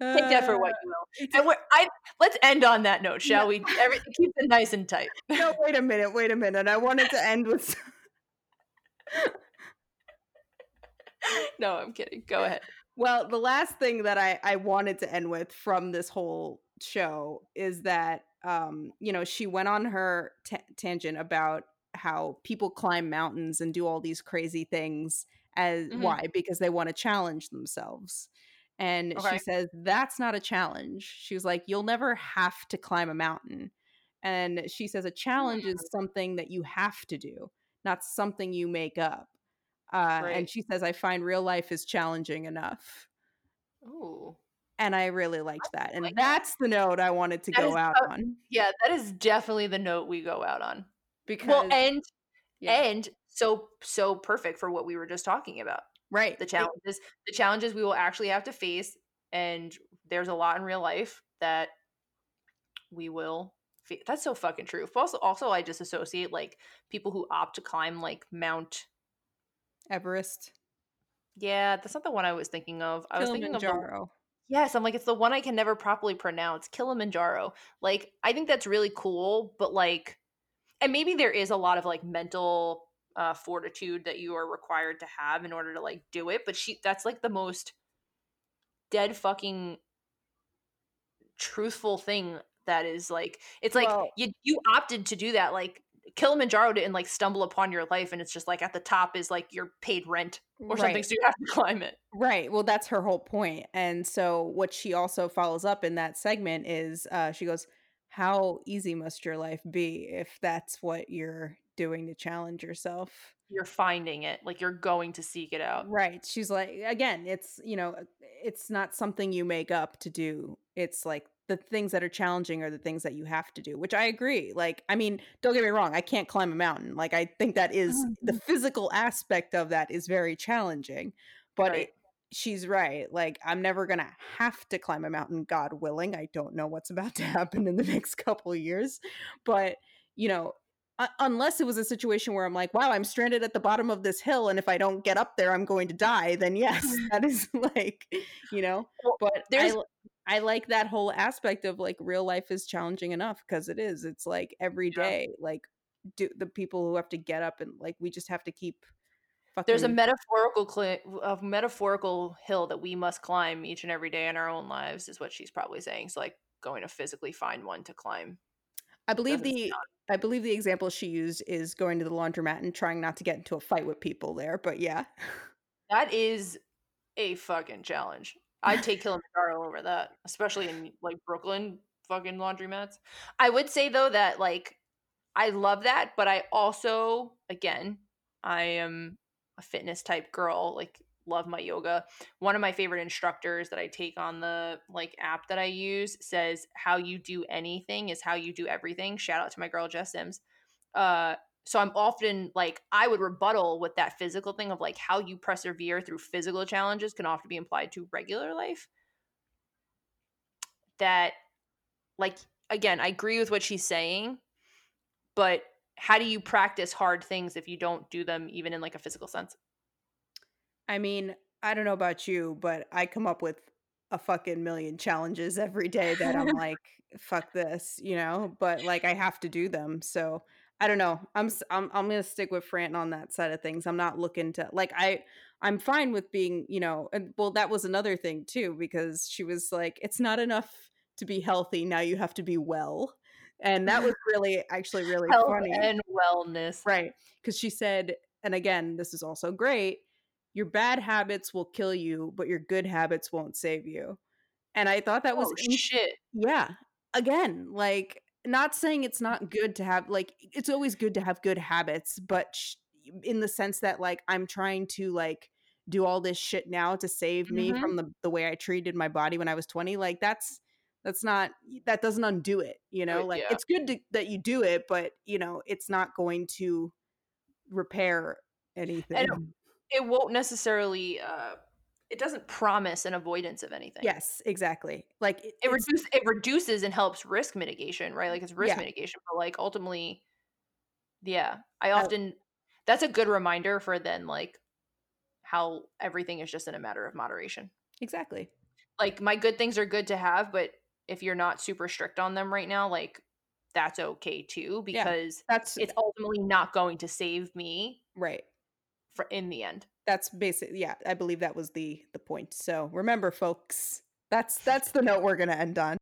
Take that for what you will. Uh, And we're, I let's end on that note, shall we? Everything keeps it nice and tight. no wait a minute wait a minute i wanted to end with no, I'm kidding. Go ahead. Well, the last thing that I I wanted to end with from this whole show is that um you know she went on her ta- tangent about how people climb mountains and do all these crazy things as Mhm. why because they want to challenge themselves. And Okay. she says that's not a challenge. She was like you'll never have to climb a mountain. And she says a challenge Mm. is something that you have to do, not something you make up. Uh, Right. And she says, I find real life is challenging enough. Ooh. And I really liked that. And like that. that's the note I wanted to That go out so- on. Yeah, that is definitely the note we go out on. Because, Well, and yeah, and so so perfect for what we were just talking about. right. the challenges the challenges we will actually have to face and there's a lot in real life that we will fa- that's so fucking true. But also also i just associate like people who opt to climb like mount Everest, yeah that's not the one i was thinking of. I was thinking of the, yes i'm like it's the one i can never properly pronounce kilimanjaro. Like i think that's really cool but like and maybe there is a lot of like mental uh, fortitude that you are required to have in order to like do it but she that's like the most dead fucking truthful thing that is like it's like Well- you you opted to do that like Kilimanjaro didn't like stumble upon your life and it's just like at the top is like your paid rent or something, so you have to climb it. Right. Well, that's her whole point. And so what she also follows up in that segment is uh she goes, "How easy must your life be if that's what you're doing to challenge yourself?" You're finding it, like you're going to seek it out. Right. She's like again, it's, you know, it's not something you make up to do. It's like the things that are challenging are the things that you have to do, which I agree. Like, I mean, don't get me wrong, I can't climb a mountain. Like I think that is the Mhm. physical aspect of that is very challenging. But Right. it, she's right. Like I'm never going to have to climb a mountain god willing. I don't know what's about to happen in the next couple years. But, you know, uh, unless it was a situation where I'm like, wow, I'm stranded at the bottom of this hill, and if I don't get up there, I'm going to die. Then yes, that is like, you know. Well, But I, there's l- I like that whole aspect of like real life is challenging enough because it is. It's like every day, Yeah. like do the people who have to get up and like we just have to keep there's a metaphorical cli a metaphorical hill that we must climb each and every day in our own lives is what she's probably saying. So like going to physically find one to climb I believe the I believe the example she used is going to the laundromat and trying not to get into a fight with people there. But yeah, that is a fucking challenge. I'd take Kilimanjaro over that, especially in like Brooklyn fucking laundromats. I would say though that like I love that, but I also again, I am a fitness type girl, like love my yoga. One of my favorite instructors that I take on the like app that I use says how you do anything is how you do everything. Shout out to my girl Jess Sims. Uh so I'm often like I would rebuttal with that physical thing of like how you persevere through physical challenges can often be applied to regular life. That like again, I agree with what she's saying, but how do you practice hard things if you don't do them even in like a physical sense? I mean, I don't know about you, but I come up with a fucking million challenges every day that I'm like, fuck this, you know, but like I have to do them. So I don't know. I'm I'm I'm gonna stick with Fran on that side of things. I'm not looking to like I I'm fine with being, you know, and well, that was another thing too, because she was like, it's not enough to be healthy. Now you have to be well. And that was really actually really Health funny. and wellness. Right. Because she said, and again, this is also great your bad habits will kill you, but your good habits won't save you. And I thought that was, Oh shit. yeah, again, like, not saying it's not good to have, like, it's always good to have good habits, but sh- in the sense that, like, I'm trying to, like, do all this shit now to save me Mhm. from the, the way I treated my body when I was 20. Like, that's, that's not, that doesn't undo it, you know? Uh, Like, yeah. it's good to, that you do it, but, you know, it's not going to repair anything. It won't necessarily uh it doesn't promise an avoidance of anything. Yes, exactly. Like it, It reduces it reduces and helps risk mitigation, right? Like it's risk Yeah. mitigation, but like ultimately yeah, I I- often that's a good reminder for then like how everything is just in a matter of moderation. exactly. like my good things are good to have, but if you're not super strict on them right now, like that's okay too Yeah. because That's it's ultimately not going to save me right. for in the end. That's basic. Yeah, I believe that was the the point. So remember, folks, that's that's the note we're gonna end on.